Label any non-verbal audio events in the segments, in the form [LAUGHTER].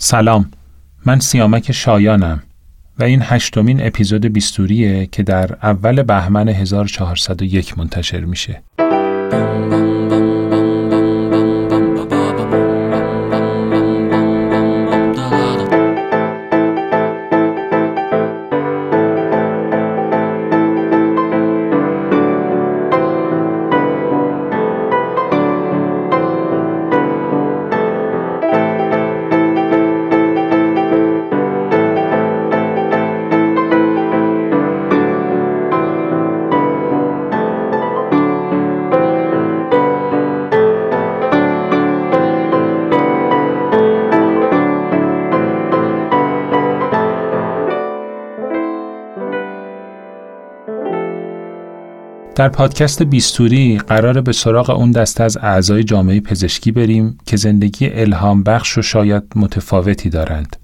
سلام. من سیامک شایانم و این هشتمین اپیزود بیستوریه که در اول بهمن 1401 منتشر میشه. در پادکست بیستوری قرار به سراغ اون دسته از اعضای جامعه پزشکی بریم که زندگی الهام بخش و شاید متفاوتی دارند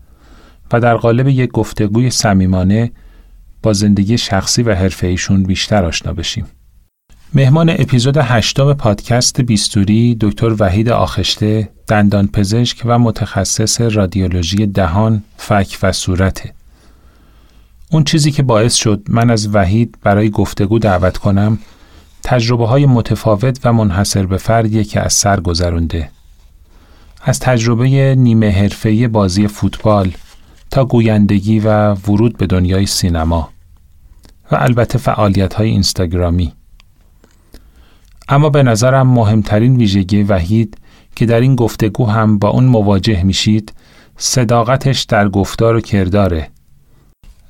و در قالب یک گفتگوی صمیمانه با زندگی شخصی و حرفه‌ایشون بیشتر آشنا بشیم. مهمان اپیزود هشتم پادکست بیستوری دکتر وحید آخشته دندان پزشک و متخصص رادیولوژی دهان، فک و صورته. اون چیزی که باعث شد من از وحید برای گفتگو دعوت کنم تجربه های متفاوت و منحصر به فردیه که از سر گذرونده. از تجربه نیمه حرفه‌ای بازی فوتبال تا گویندگی و ورود به دنیای سینما و البته فعالیت های اینستاگرامی. اما به نظرم مهمترین ویژگی وحید که در این گفتگو هم با اون مواجه میشید صداقتش در گفتار و کرداره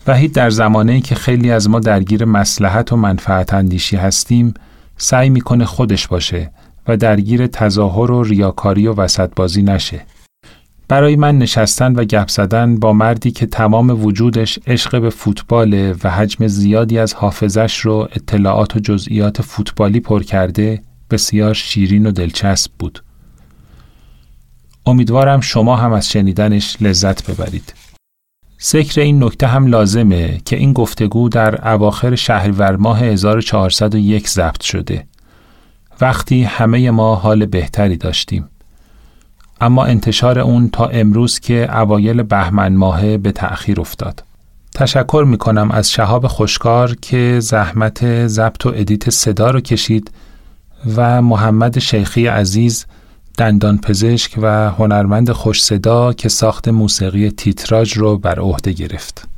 وحید در زمانی که خیلی از ما درگیر مسلحت و منفعت اندیشی هستیم سعی می‌کنه خودش باشه و درگیر تظاهر و ریاکاری و وسط بازی نشه. برای من نشستن و گپ زدن با مردی که تمام وجودش عشق به فوتباله و حجم زیادی از حافظش رو اطلاعات و جزئیات فوتبالی پر کرده بسیار شیرین و دلچسب بود. امیدوارم شما هم از شنیدنش لذت ببرید. ذکر این نکته هم لازمه که این گفتگو در اواخر شهریور ماه 1401 ضبط شده. وقتی همه ما حال بهتری داشتیم. اما انتشار اون تا امروز که اوایل بهمن ماهه به تأخیر افتاد. تشکر می کنم از شهاب خوشکار که زحمت ضبط و ادیت صدا رو کشید و محمد شیخی عزیز دندان پزشک و هنرمند خوش صدا که ساخت موسیقی تیتراژ رو بر عهده گرفت.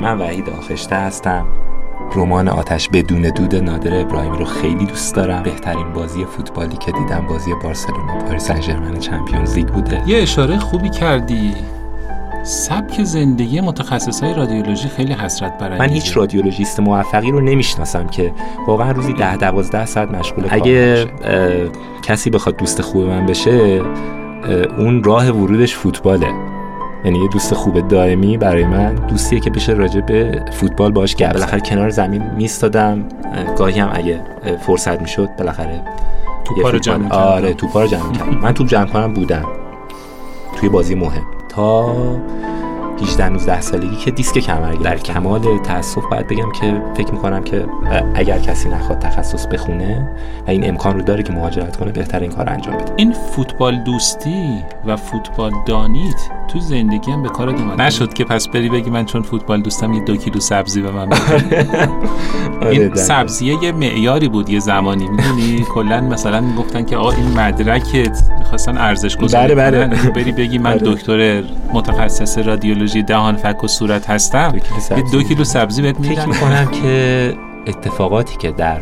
من وحید آخشته هستم. رمان آتش بدون دود نادر ابراهیمی رو خیلی دوست دارم. بهترین بازی فوتبالی که دیدم بازی بارسلونا. پاریس سن چمپیونز لیگ بوده. یه اشاره خوبی کردی. سبک زندگی متخصص های رادیولوژی خیلی حسرت برانگیزه. من هیچ رادیولوژیست موفقی رو نمی‌شناسم که واقعا روزی ده دوازده ساعت مشغول اگه کسی بخواد دوست خوب من بشه اون راه ورودش فوتباله. یعنی یه دوست خوب دائمی برای من دوستیه که بشه راجع به فوتبال باش گپ بالاخره کنار زمین میستادم گاهی هم اگه فرصت می‌شد بالاخره توپا رو جمع آره توپا رو جمع کردم. من توپ جمع کنم بودم. توی بازی مهم. تا 18 19 سالگی که دیسک کمر در کمال تاسف باید بگم که فکر می‌کنم که اگر کسی نخواد تخصص بخونه و این امکان رو داره که مهاجرت کنه بهتر این کار انجام بده. این فوتبال دوستی و فوتبال دانیت تو زندگی هم به کار اومد نشد که پس بری بگی من چون فوتبال دوستم یه دو کیلو سبزی به من [LAUGHS] آره، این سبزیه یه معیاری بود یه زمانی می‌دونی؟ [LAUGHS] کلا مثلا می‌گفتن که آقا این مدرکت. می‌خواستن ارزش گذاری بله. بله. بری بگی من بله. دکتر متخصص رادیولوژی دهان فک و صورت هستم. یه دو کیلو سبزی بهت میدن فکر می‌کنم که اتفاقاتی که در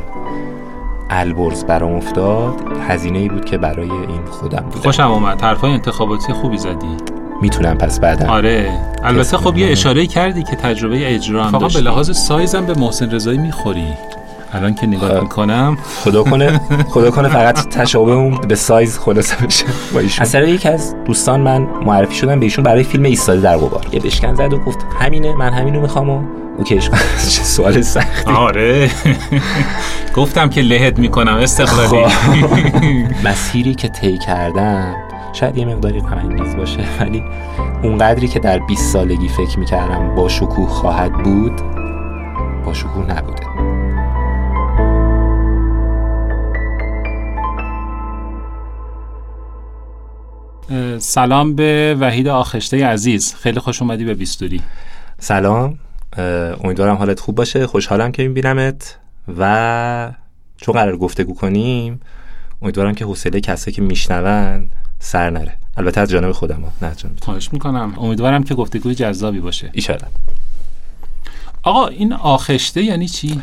البرز برام افتاد هزینه ای بود که برای این خودم بود خوشم اومد. حرفای انتخاباتی خوبی زدی. می‌تونم پس بعدا. آره. البته خب یه اشاره کردی که تجربه اجرا هم فقط به لحاظ سایزم به محسن رضایی می‌خوری. الان که نگاه می‌کنم. خدا کنه [LAUGHS] خدا کنه فقط تشابه به سایز خلاصه بشه با ایشون. اثر یکی از دوستان من معرفی شدم به ایشون برای فیلم ایستاده در غبار. یه بشکن زد و گفت همینه من همینو می‌خوام و اوکیش [LAUGHS] چه سوال سختی. آره. [LAUGHS] گفتم که لهت می‌کنم استقلالی خب. مسیری که طی کردم شاید یه مقداری غم باشه ولی اونقدری که در 20 سالگی فکر می‌کردم با شکوه خواهد بود باشکوه نبوده. سلام به وحید آخشته عزیز. خیلی خوش اومدی به بیستوری. سلام. امیدوارم حالت خوب باشه. خوشحالم که میبینمت و چون قرار گفتگو کنیم امیدوارم که حوصله کسایی که میشنون سر نره. البته از جانب خودم نه جانب خواهش می‌کنم. امیدوارم که گفتگوی جذابی باشه. ایشالا. آقا این آخشته یعنی چی؟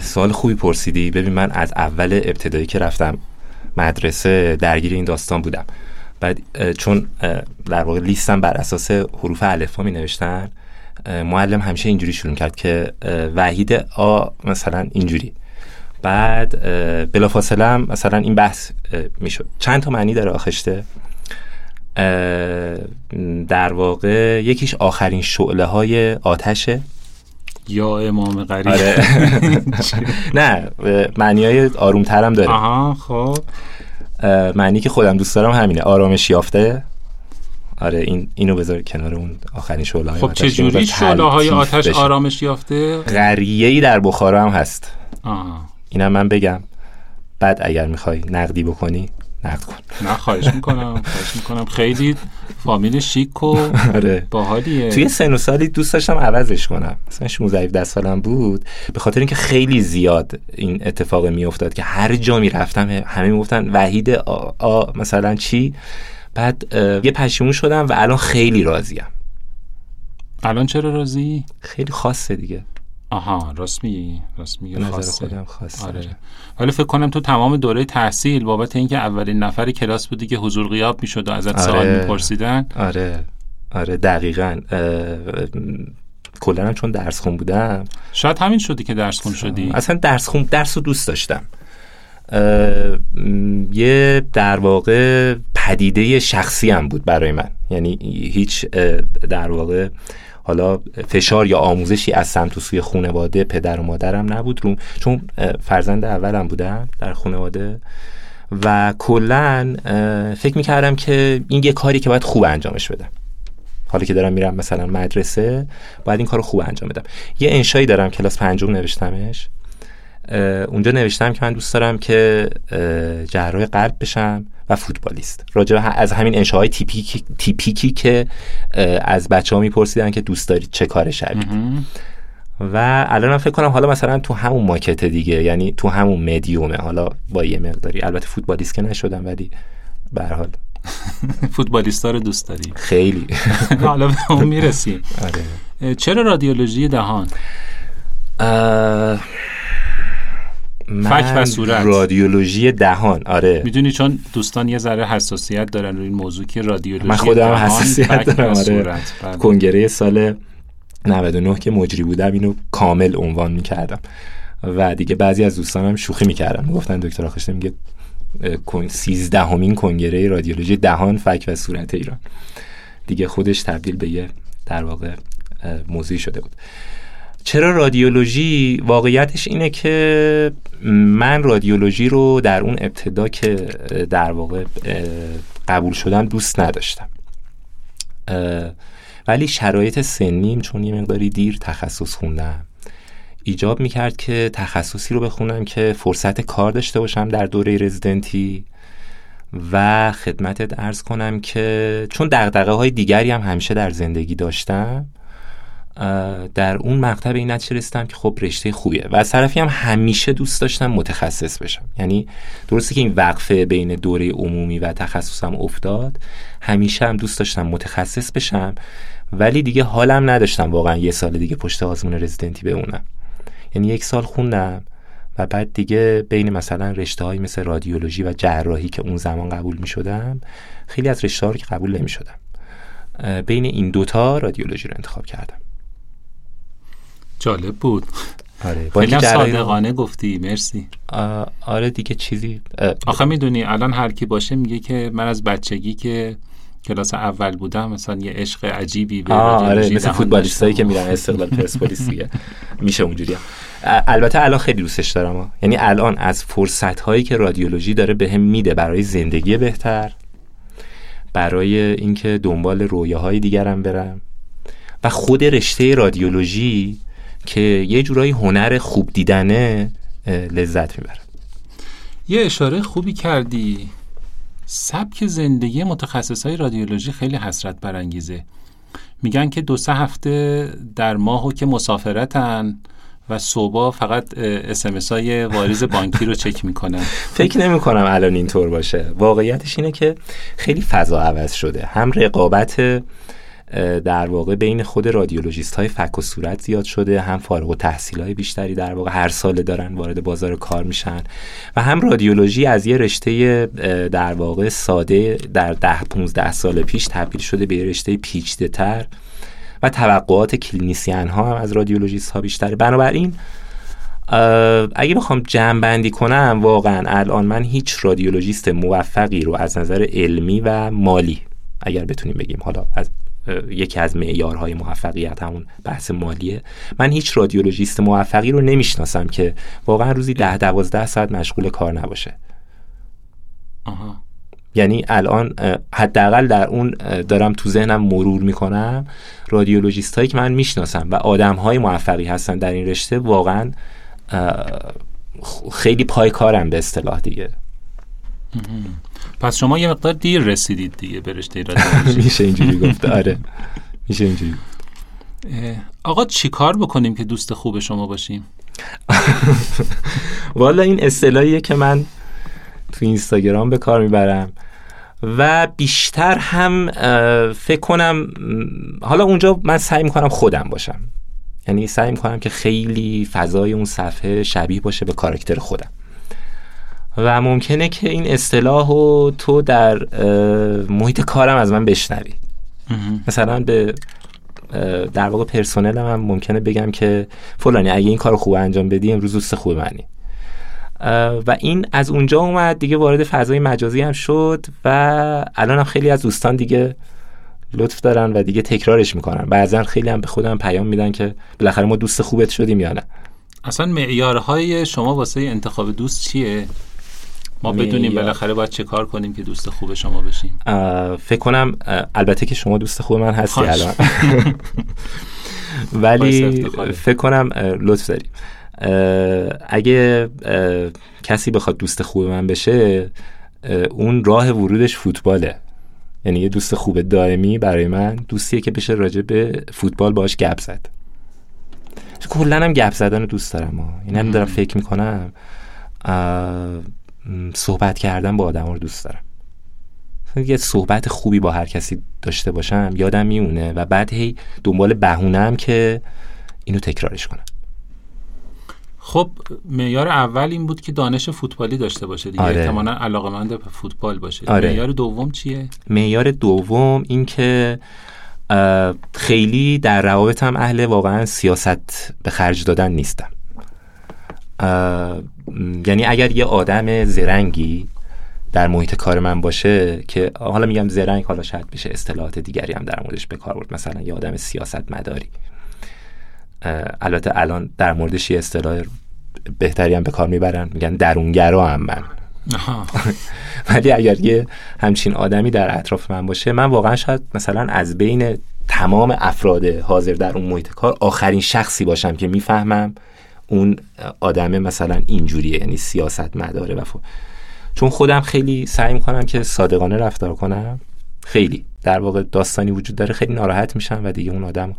سوال خوبی پرسیدی. ببین من از اول ابتدایی که رفتم مدرسه درگیر این داستان بودم. بعد چون در واقع لیستم بر اساس حروف الفا می نوشتن معلم همیشه اینجوری شروع کرد که وحید آ مثلا اینجوری. بعد بلافاصله هم مثلا این بحث می‌شد. چند تا معنی داره آخشته در واقع یکیش آخرین شعله های آتشه یا امام قریب آره. [LAUGHS] [LAUGHS] نه معنی های آروم ترم داره. آها خب. معنی که خودم دوست دارم همینه. آرامش یافته. آره این اینو بذار کنار اون آخرین شعله های خب چه جوری شعله های آتش آرامش یافته؟ غریه ای در بخارا هم هست. آها اینم من بگم. بعد اگر می‌خوای نقدی بکنی نقد کن نه خواهش می‌کنم خواهش می‌کنم. خیلی فامیل شیک و آره. باحالیه. توی سن و سالی دوست داشتم عوضش کنم. مثلا 16 17 سالم بود. به خاطر اینکه خیلی زیاد این اتفاق میافتاد که هر جا می‌رفتم همه می‌گفتن وحید آ, آ مثلا چی؟ بعد یه پشیمون شدم و الان خیلی راضیم. الان چرا راضی؟ خیلی خاصه دیگه. آها راست میگی راست میگی نظر. خودم خاصه. آره. ولی فکر کنم تو تمام دوره تحصیل بابت اینکه اولین نفر کلاس بودی که حضور غیاب می‌شد و ازت سوال آره. میپرسیدن. آره. آره دقیقا. کلا چون درس خون بودم. شاید همین شدی که درس خون شدی. اصلا درس خون درس رو دوست داشتم. یه در واقع پدیده شخصی هم بود برای من. یعنی هیچ در واقع حالا فشار یا آموزشی از سمت و سوی خانواده پدر و مادرم نبود رو چون فرزند اولم بودم در خانواده. و کلا فکر می‌کردم که این یه کاری که باید خوب انجامش بدم. حالا که دارم میرم مثلا مدرسه باید این کار خوب انجام بدم. یه انشایی دارم کلاس پنجم نوشتمش. اونجا نوشتم که من دوست دارم که جراح قلب بشم و فوتبالیست. راجع از همین انشاهای تیپیکی, تیپیکی که از بچه ها میپرسیدن که دوست دارید چه کار شوید. و الان فکر کنم حالا مثلا تو همون ماکت دیگه یعنی تو همون مدیومه حالا با یه مقداری. البته فوتبالیست که نشدم ولی به هر حال. [LAUGHS] فوتبالیستا رو دوست داری؟ خیلی. [LAUGHS] حالا به اون می‌رسیم. آره. چرا رادیولوژی دهان؟ فک و صورت. رادیولوژی دهان آره می‌دونی چون دوستان یه ذره حساسیت دارن روی این موضوع که رادیولوژی من خودم دهان، حساسیت دارم آره. بله. کنگره سال 99 که مجری بودم اینو کامل عنوان می‌کردم و دیگه بعضی از دوستانم شوخی می‌کردن می‌گفتن دکتر آخشته میگه سیزدهمین کنگره رادیولوژی دهان فک و صورت ایران دیگه خودش تبدیل به یه در واقع موضوعی شده بود چرا رادیولوژی واقعیتش اینه که من رادیولوژی رو در اون ابتدا که در واقع قبول شدم دوست نداشتم. ولی شرایط سنیم چون یه مقداری دیر تخصص خوندم ایجاب می‌کرد که تخصصی رو بخونم که فرصت کار داشته باشم در دوره رزیدنتی و خدمتت ارز کنم که چون دقدقه های دیگری هم همیشه در زندگی داشتم در اون مقطع به این نتیجه رسیدم که خب رشته خوبیه و از طرفی هم همیشه دوست داشتم متخصص بشم. یعنی درسته که این وقفه بین دوره عمومی و تخصصم افتاد همیشه هم دوست داشتم متخصص بشم ولی دیگه حالم نداشتم واقعا یه سال دیگه پشت آزمون رزیدنتی بمونم یعنی یک سال خوندم و بعد دیگه بین مثلا رشته های مثل رادیولوژی و جراحی که اون زمان قبول می شدم خیلی از رشته ها رو که قبول نمی شدم بین این دوتا رادیولوژی رو انتخاب کردم. جالب بود آره با خیلی صادقانه گفتی مرسی آره دیگه چیزی آخه می‌دونی الان هر کی باشه میگه که من از بچگی که کلاس اول بودم مثلا یه عشق عجیبی به آره مثل فوتبالیستایی که. میرن استقلال پرسپولیس دیگه میشه اونجوری البته الان خیلی دوستش دارم. یعنی الان از فرصت هایی که رادیولوژی داره بهم میده برای زندگی بهتر برای اینکه دنبال رویاهای دیگرم برم و خود رشته رادیولوژی که یه جورایی هنر خوب دیدنه لذت می‌برن یه اشاره خوبی کردی. سبک زندگی متخصص های رادیولوژی خیلی حسرت برانگیزه. میگن که دو سه هفته در ماهو که مسافرتن و صبح فقط اسمس های واریز بانکی رو چک می‌کنن. [LAUGHS] فکر نمی کنم الان اینطور باشه. واقعیتش اینه که خیلی فضا عوض شده. هم رقابت در واقع بین خود رادیولوژیست های فک و صورت زیاد شده هم فارغ التحصیل های بیشتری در واقع هر ساله دارن وارد بازار کار میشن و هم رادیولوژی از یه رشته در واقع ساده در ده 15 سال پیش تبدیل شده به یه رشته پیچیده تر و توقعات clinician ها هم از رادیولوژیست ها بیشتره. بنابراین اگه بخوام جمع بندی کنم واقعا الان من هیچ رادیولوژیست موفقی رو از نظر علمی و مالی اگر بتونیم بگیم حالا از یکی از معیارهای موفقیت همون بحث مالیه. من هیچ رادیولوژیست موفقی رو نمی‌شناسم که واقعا روزی ده دوازده ساعت مشغول کار نباشه. آها. یعنی الان حداقل در اون دارم تو ذهنم مرور می‌کنم رادیولوژیست هایی که من می‌شناسم و آدم های موفقی هستن در این رشته واقعا خیلی پای کارم به اصطلاح دیگه. پس شما یه مقدار دیر رسیدید دیگه به رشته [LAUGHS] میشه اینجوری گفت. آره. میشه اینجوری. آقا چی کار بکنیم که دوست خوب شما باشیم؟ [LAUGHS] والا این اصطلاحیه که من تو اینستاگرام به کار می‌برم و بیشتر هم فکر کنم حالا اونجا من سعی می‌کنم خودم باشم. یعنی سعی می‌کنم که خیلی فضای اون صفحه شبیه باشه به کارکتر خودم. و ممکنه که این اصطلاح رو تو در محیط کارم از من بشنوی. مثلا به در واقع پرسنل هم ممکنه بگم که فلانی اگه این کار خوب انجام بدی امروز دوست خوب منی. و این از اونجا اومد دیگه وارد فضای مجازی هم شد و الان هم خیلی از دوستان دیگه لطف دارن و دیگه تکرارش می‌کنن. بعضا خیلی هم به خودم پیام میدن که بالاخره ما دوست خوبت شدیم یا نه. اصلا معیارهای شما واسه انتخاب دوست چیه؟ ما بدونیم بالاخره باید چه کار کنیم که دوست خوب شما بشیم. فکر کنم البته که شما دوست خوب من هستی الان. [LAUGHS] ولی فکر کنم لطف داری اگه کسی بخواد دوست خوب من بشه اون راه ورودش فوتباله. یعنی یه دوست خوب دائمی برای من دوستیه که بشه راجع به فوتبال باش گپ زد. کلا هم گپ زدن رو دوست دارم این هم دارم فکر می‌کنم. صحبت کردن با آدم رو دوست دارم. یه صحبت خوبی با هر کسی داشته باشم یادم میونه و بعد هی دنبال بهونم که اینو تکرارش کنم. خب معیار اول این بود که دانش فوتبالی داشته باشه دیگه. آره. احتمالاً علاقمند به فوتبال باشه. آره. معیار دوم چیه؟ معیار دوم این که خیلی در روابطم اهل واقعا سیاست به خرج دادن نیستم. یعنی اگر یه آدم زرنگی در محیط کار من باشه که حالا میگم زرنگ حالا شاید بشه اصطلاحات دیگری هم در موردش به کار برد. مثلا یه آدم سیاست مداری البته الان در موردش یه اصطلاح بهتری هم به کار می‌برن. میگن درونگرا هم من. [LAUGHS] ولی اگر یه همچین آدمی در اطراف من باشه من واقعا شاید مثلا از بین تمام افراد حاضر در اون محیط کار آخرین شخصی باشم که می‌فهمم اون آدم مثلا اینجوریه یعنی سیاست مداره و چون خودم خیلی سعی می‌کنم که صادقانه رفتار کنم خیلی در واقع داستانی وجود داره خیلی ناراحت میشم و دیگه اون آدم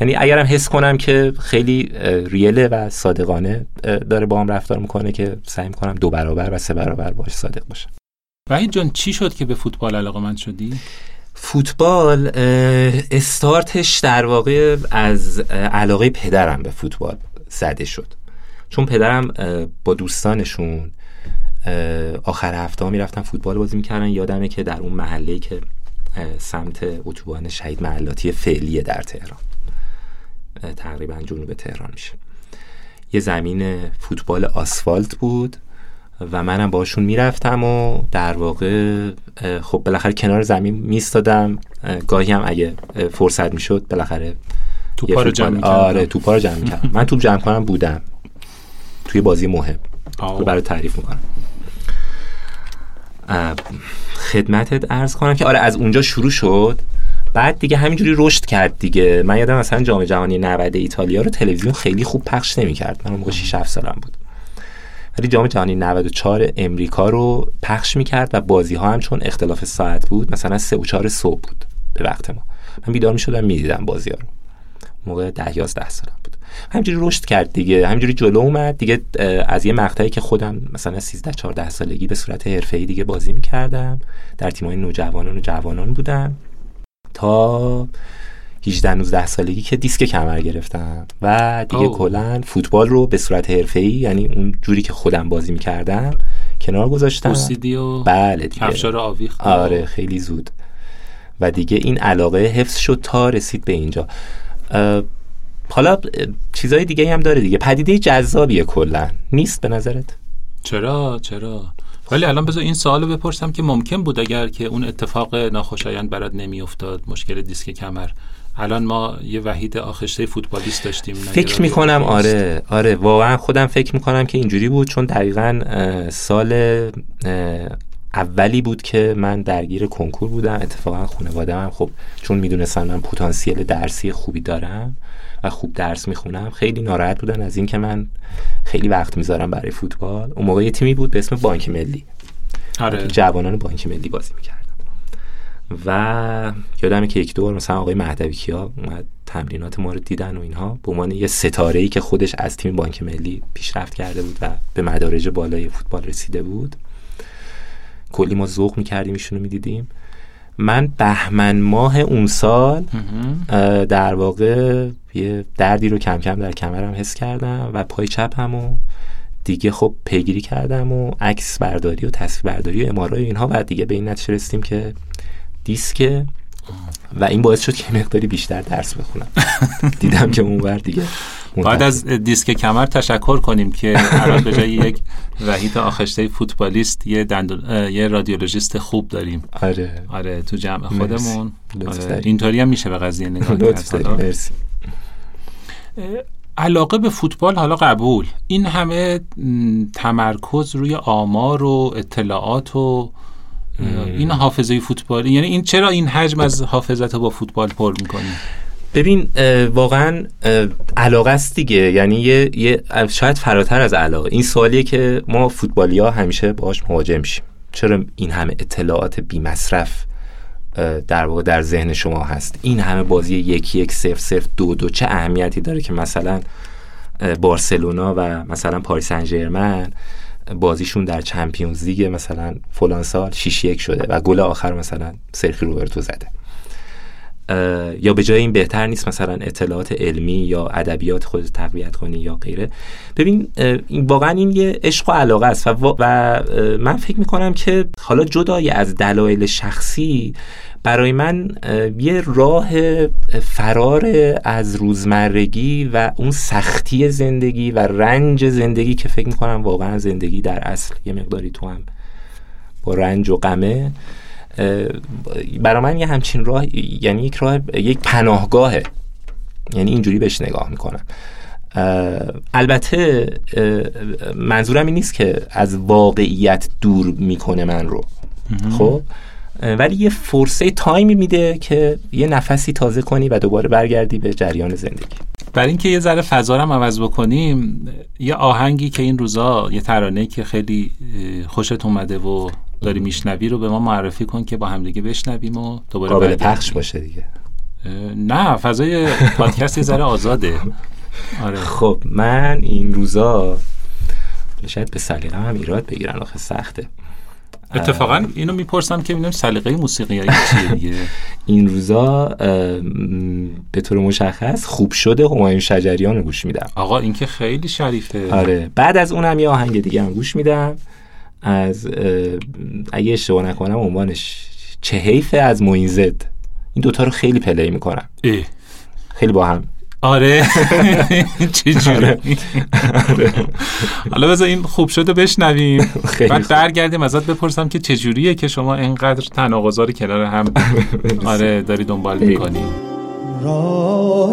یعنی اگرم حس کنم که خیلی ریله و صادقانه داره با هم رفتار می‌کنه که سعی می‌کنم دو برابر و سه برابر باش صادق باشم وحید جان چی شد که به فوتبال علاقه من شدی؟ فوتبال استارتش در واقع از علاقه پدرم به فوتبال زده شد. چون پدرم با دوستانشون آخر هفته ها می‌رفتن فوتبال بازی می‌کردن. یادمه که در اون محله که سمت اتوبان شهید محلاتی فعلیه در تهران. تقریبا جنوب تهران میشه. یه زمین فوتبال آسفالت بود و منم باشون می‌رفتم و در واقع خب بالاخره کنار زمین میستادم گاهی هم اگه فرصت می‌شد بالاخره توپا رو جمع آره توپا رو جمع کردم من توپ جمع کنم بودم. توی بازی مهم. رو برای تعریف می‌کنم. خدمتت ارز کنم که آره از اونجا شروع شد. بعد دیگه همینجوری رشد کرد دیگه. من یادم مثلا جام جهانی 90 ایتالیا رو تلویزیون خیلی خوب پخش نمی‌کرد. من موقع 6 7 سالم بود. ولی جام جهانی 94 امریکا رو پخش می‌کرد و بازی ها هم چون اختلاف ساعت بود مثلا 3 و 4 صبح بود به وقت ما. من بیدار می‌شدم می‌دیدم بازی ها رو. موقع 10 11 سالم بود. همینجوری رشد کرد دیگه همینجوری جلو اومد. دیگه از یه مقطعی که خودم مثلا 13 14 سالگی به صورت حرفه‌ای دیگه بازی می‌کردم در تیم‌های نوجوانان و جوانان بودم. تا 18 19 سالگی که دیسک کمر گرفتم و دیگه کلا فوتبال رو به صورت حرفه‌ای یعنی اون جوری که خودم بازی می‌کردم کنار گذاشتم. و بله دیگه. کفشار آویخت آره خیلی زود. و دیگه این علاقه حفظ شد تا رسید به اینجا. حالا چیزای دیگه هم داره دیگه. پدیده جذابیه کلا. نیست به نظرت؟ چرا؟ چرا؟ ولی الان بذار این سوالو بپرسم که ممکن بود اگر که اون اتفاق ناخوشایند برات نمیافتاد مشکل دیسک کمر. الان ما یه وحید آخشته فوتبالیست داشتیم فکر می‌کنم آره آره. واقعا خودم فکر می‌کنم که اینجوری بود چون دقیقا سال اولی بود که من درگیر کنکور بودم. اتفاقا خانواده هم خب چون می‌دونستن من پتانسیل درسی خوبی دارم و خوب درس می‌خونم خیلی ناراحت بودن از اینکه من خیلی وقت می‌ذارم برای فوتبال. اون موقع یه تیمی بود به اسم بانک ملی. آره. جوانان بانک ملی بازی می‌کردم و یادمه که یک دور مثلا آقای مهدوی کیا اومد تمرینات ما رو دیدن و اینها. به عنوان یه ستاره ای که خودش از تیم بانک ملی پیشرفت کرده بود و به مدارج بالای فوتبال رسیده بود. کلی ما ذوق می‌کردیم ایشونو می‌دیدیم. من بهمن ماه اون سال در واقع یه دردی رو کم کم در کمرم حس کردم و پای چپم و دیگه خب پیگیری کردم و عکس برداری و تصویر برداری و امارای اینها. و دیگه به این نتیجه رسیدیم که دیسک و این باعث شد که مقداری بیشتر درس بخونم. [LAUGHS] دیدم که اونور دیگه بعد از دیسک کمر تشکر کنیم که الان به جای یک وحید آخشته فوتبالیست یه دندون یه رادیولوژیست خوب داریم. آره. آره تو جمع خودمون. آره. اینطوری هم میشه به قضیه نگاه مرسی. علاقه به فوتبال حالا قبول. این همه تمرکز روی آمار و اطلاعات و این حافظه فوتبالی یعنی این چرا این حجم از حافظت با فوتبال پر می‌کنی؟ ببین واقعا علاقه است دیگه. یعنی یه, یه شاید فراتر از علاقه. این سوالیه که ما فوتبالی ها همیشه باهاش مواجه میشیم. چرا این همه اطلاعات بی مصرف در واقع در ذهن شما هست؟ این همه بازی یکی یک صفر صفر دو دو چه اهمیتی داره که مثلا بارسلونا و مثلا پاریس سن بازیشون در چمپیونز لیگ مثلا فلان سال 6 یک شده و گل آخر مثلا سرخی روبرتو زده. یا به جای این بهتر نیست مثلا اطلاعات علمی یا ادبیات خود تقویت کنی یا غیره. ببین این واقعا این یه عشق و علاقه است و, و من فکر می‌کنم که حالا جدای از دلایل شخصی برای من یه راه فرار از روزمرگی و اون سختی زندگی و رنج زندگی که فکر می‌کنم واقعا زندگی در اصل یه مقداری تو هم با رنج و غمه برای من یه همچین راه یعنی یک راه یک پناهگاهه. یعنی اینجوری بهش نگاه می‌کنم. البته منظورم این نیست که از واقعیت دور می‌کنه من رو. خب؟ ولی یه فرصه تایمی میده که یه نفسی تازه کنی و دوباره برگردی به جریان زندگی. برای اینکه یه ذره فضا رو عوض بکنیم یه آهنگی که این روزا یه ترانه که خیلی خوشت اومده و داری میشنوی رو به ما معرفی کن که با همدیگه بشنویم و دوباره قابل پخش باشه دیگه. نه فضای پادکست یه ذره آزاده. آره. خب من این روزا شاید به سلیقه هم ایراد بگیرن آخه سخته. اتفاقا اینو می‌پرسم که می‌دونم سلیقه موسیقی چیه دیگه؟ [LAUGHS] این روزا به طور مشخص خوب شده همایون شجریان رو گوش میدم. آقا این که خیلی شریفه. آره. بعد از اونم یه آهنگ دیگه هم گوش میدم. از اگه اشتباه نکنم عنوانش چه حیفه از موینزد این دوتا رو خیلی پلی می‌کنم. خیلی با هم آره. [LAUGHS] چجوره آره. حالا بذار این خوب شده بشنویم. بعد برگردیم ازت بپرسم که چجوریه که شما اینقدر تناقضا کنار هم [LAUGHS] آره داری دنبال می‌کنی. راه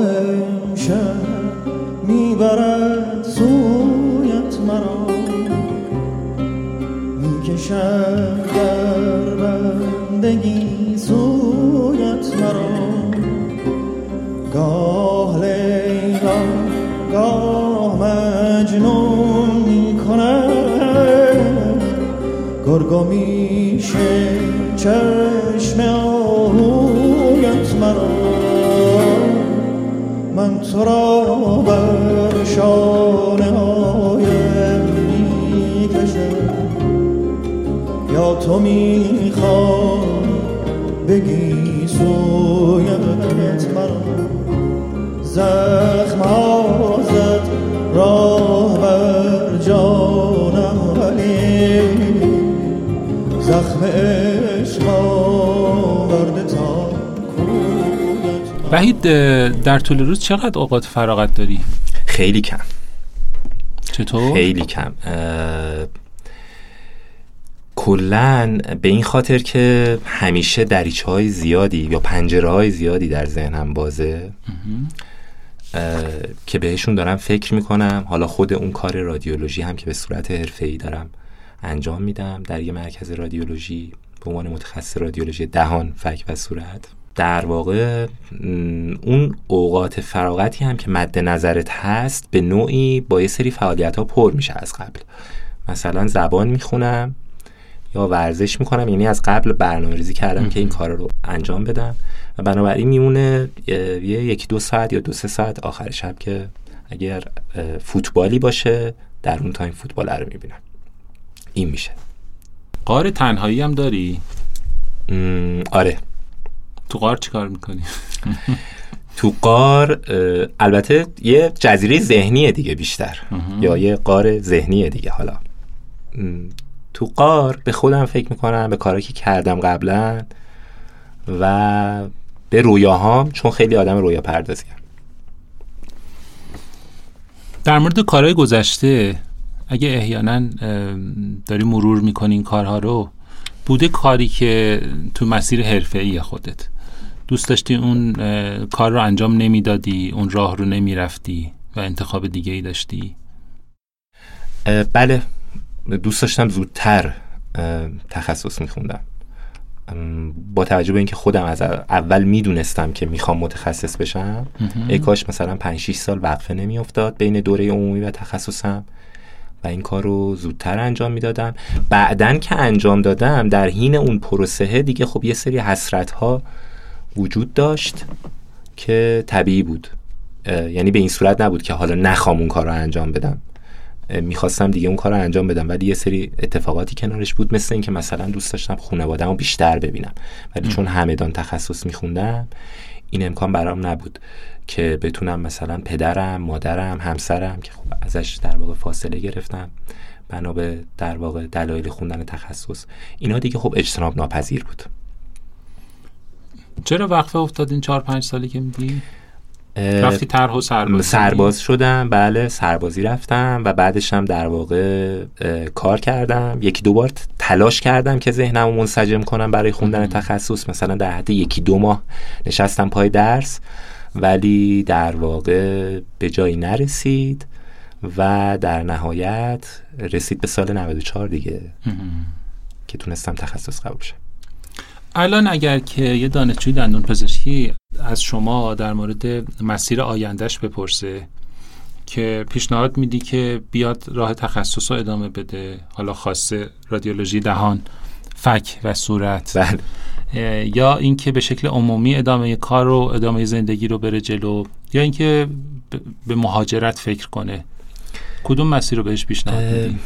می‌برد سویت مرا. می‌کشد در بندگی سویت مرا. مجنون گرگو میشه چشم آهویت مرا. من تو را بر شانه هایم می‌کشم یا تو می‌خوای بگی سویت مرا. زخم ها زد راه بر جانم وحید در طول روز چقدر اوقات فراغت داری؟ خیلی کم. چطور؟ خیلی کم. کلا به این خاطر که همیشه دریچه های زیادی یا پنجره های زیادی در ذهنم بازه. اه، که بهشون دارم فکر می‌کنم. حالا خود اون کار رادیولوژی هم که به صورت حرفه‌ای دارم انجام میدم در یه مرکز رادیولوژی به عنوان متخصص رادیولوژی دهان فک و صورت. در واقع اون اوقات فراغتی هم که مد نظرت هست به نوعی با یه سری فعالیت ها پر میشه از قبل. مثلا زبان می‌خونم یا ورزش می‌کنم یعنی از قبل برنامه ریزی کردم که این کار رو انجام بدم و بنابراین میمونه یه یکی دو ساعت یا دو سه ساعت آخر شب که اگر فوتبالی باشه در اون تایم فوتبال رو می‌بینم. این میشه. قار تنهایی هم داری؟ آره. تو قار چیکار می‌کنی؟ [LAUGHS] تو قار البته یه جزیره ذهنیه دیگه بیشتر. یا یه قار ذهنیه دیگه. حالا تو قار به خودم فکر می‌کنم به کارهایی که کردم قبلا و به رویاهام چون خیلی آدم رویا پردازیم در مورد کارهای گذشته اگه احیانا داری مرور می‌کنی این کارها رو بوده کاری که تو مسیر حرفه‌ای خودت. دوست داشتی اون کار رو انجام نمی‌دادی اون راه رو نمی‌رفتی و انتخاب دیگه ای داشتی بله. دوست داشتم زودتر تخصص میخوندم. با توجه به اینکه خودم از اول می‌دونستم که می‌خوام متخصص بشم ای کاش مثلا 5 6 سال وقفه نمیافتاد بین دوره عمومی و تخصصم. و این کار رو زودتر انجام می‌دادم. بعدن که انجام دادم در حین اون پروسه دیگه خب یه سری حسرت ها وجود داشت که طبیعی بود. یعنی به این صورت نبود که حالا نخوام اون کار رو انجام بدم. می‌خواستم دیگه اون کار رو انجام بدم. ولی یه سری اتفاقاتی کنارش بود مثل اینکه مثلا دوست داشتم خانواده‌مو بیشتر ببینم. ولی چون همدان تخصص میخوندم این امکان برام نبود که بتونم مثلا پدرم مادرم همسرم که خب ازش در واقع فاصله گرفتم بنا به در واقع دلایل خوندن تخصص اینا دیگه خب اجتناب ناپذیر بود چرا وقفه افتاد این چهار پنج سالی که میگی؟ رفتی طرح و سربازی؟ سرباز شدم بله سربازی رفتم و بعدش هم در واقع کار کردم. یکی دو بار تلاش کردم که ذهنم رو منسجم کنم برای خوندن تخصص. مثلا در حد یکی دو ماه نشستم پای درس ولی در واقع به جایی نرسید و در نهایت رسید به سال 94 دیگه که تونستم تخصص قبول شم الان اگر که یه دانشجوی دندون پزشکی از شما در مورد مسیر آیندهش بپرسه که پیشنهاد میدی که بیاد راه تخصص رو ادامه بده حالا خاصه رادیولوژی دهان فک و صورت. بله. یا اینکه به شکل عمومی ادامه کار رو ادامه زندگی رو بره جلو یا اینکه به مهاجرت فکر کنه. کدوم مسیر رو بهش پیشنهاد میدی؟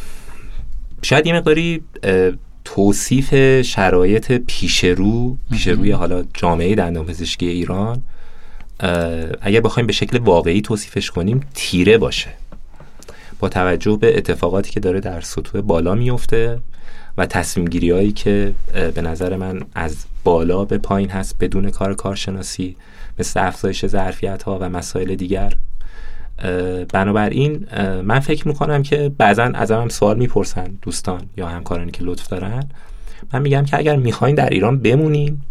شاید یه مقداری توصیف شرایط پیش رو پیش روی حالا جامعه دندانپزشکی ایران اگر بخوایم به شکل واقعی توصیفش کنیم تیره باشه. با توجه به اتفاقاتی که داره در سطوح بالا میفته و تصمیم گیری هایی که به نظر من از بالا به پایین هست بدون کار کارشناسی مثل افزایش ظرفیت ها و مسائل دیگر. بنابراین من فکر می‌کنم که بعضا از هم سوال می‌پرسن دوستان یا همکارانی که لطف دارن. من میگم که اگر می‌خواین در ایران بمونین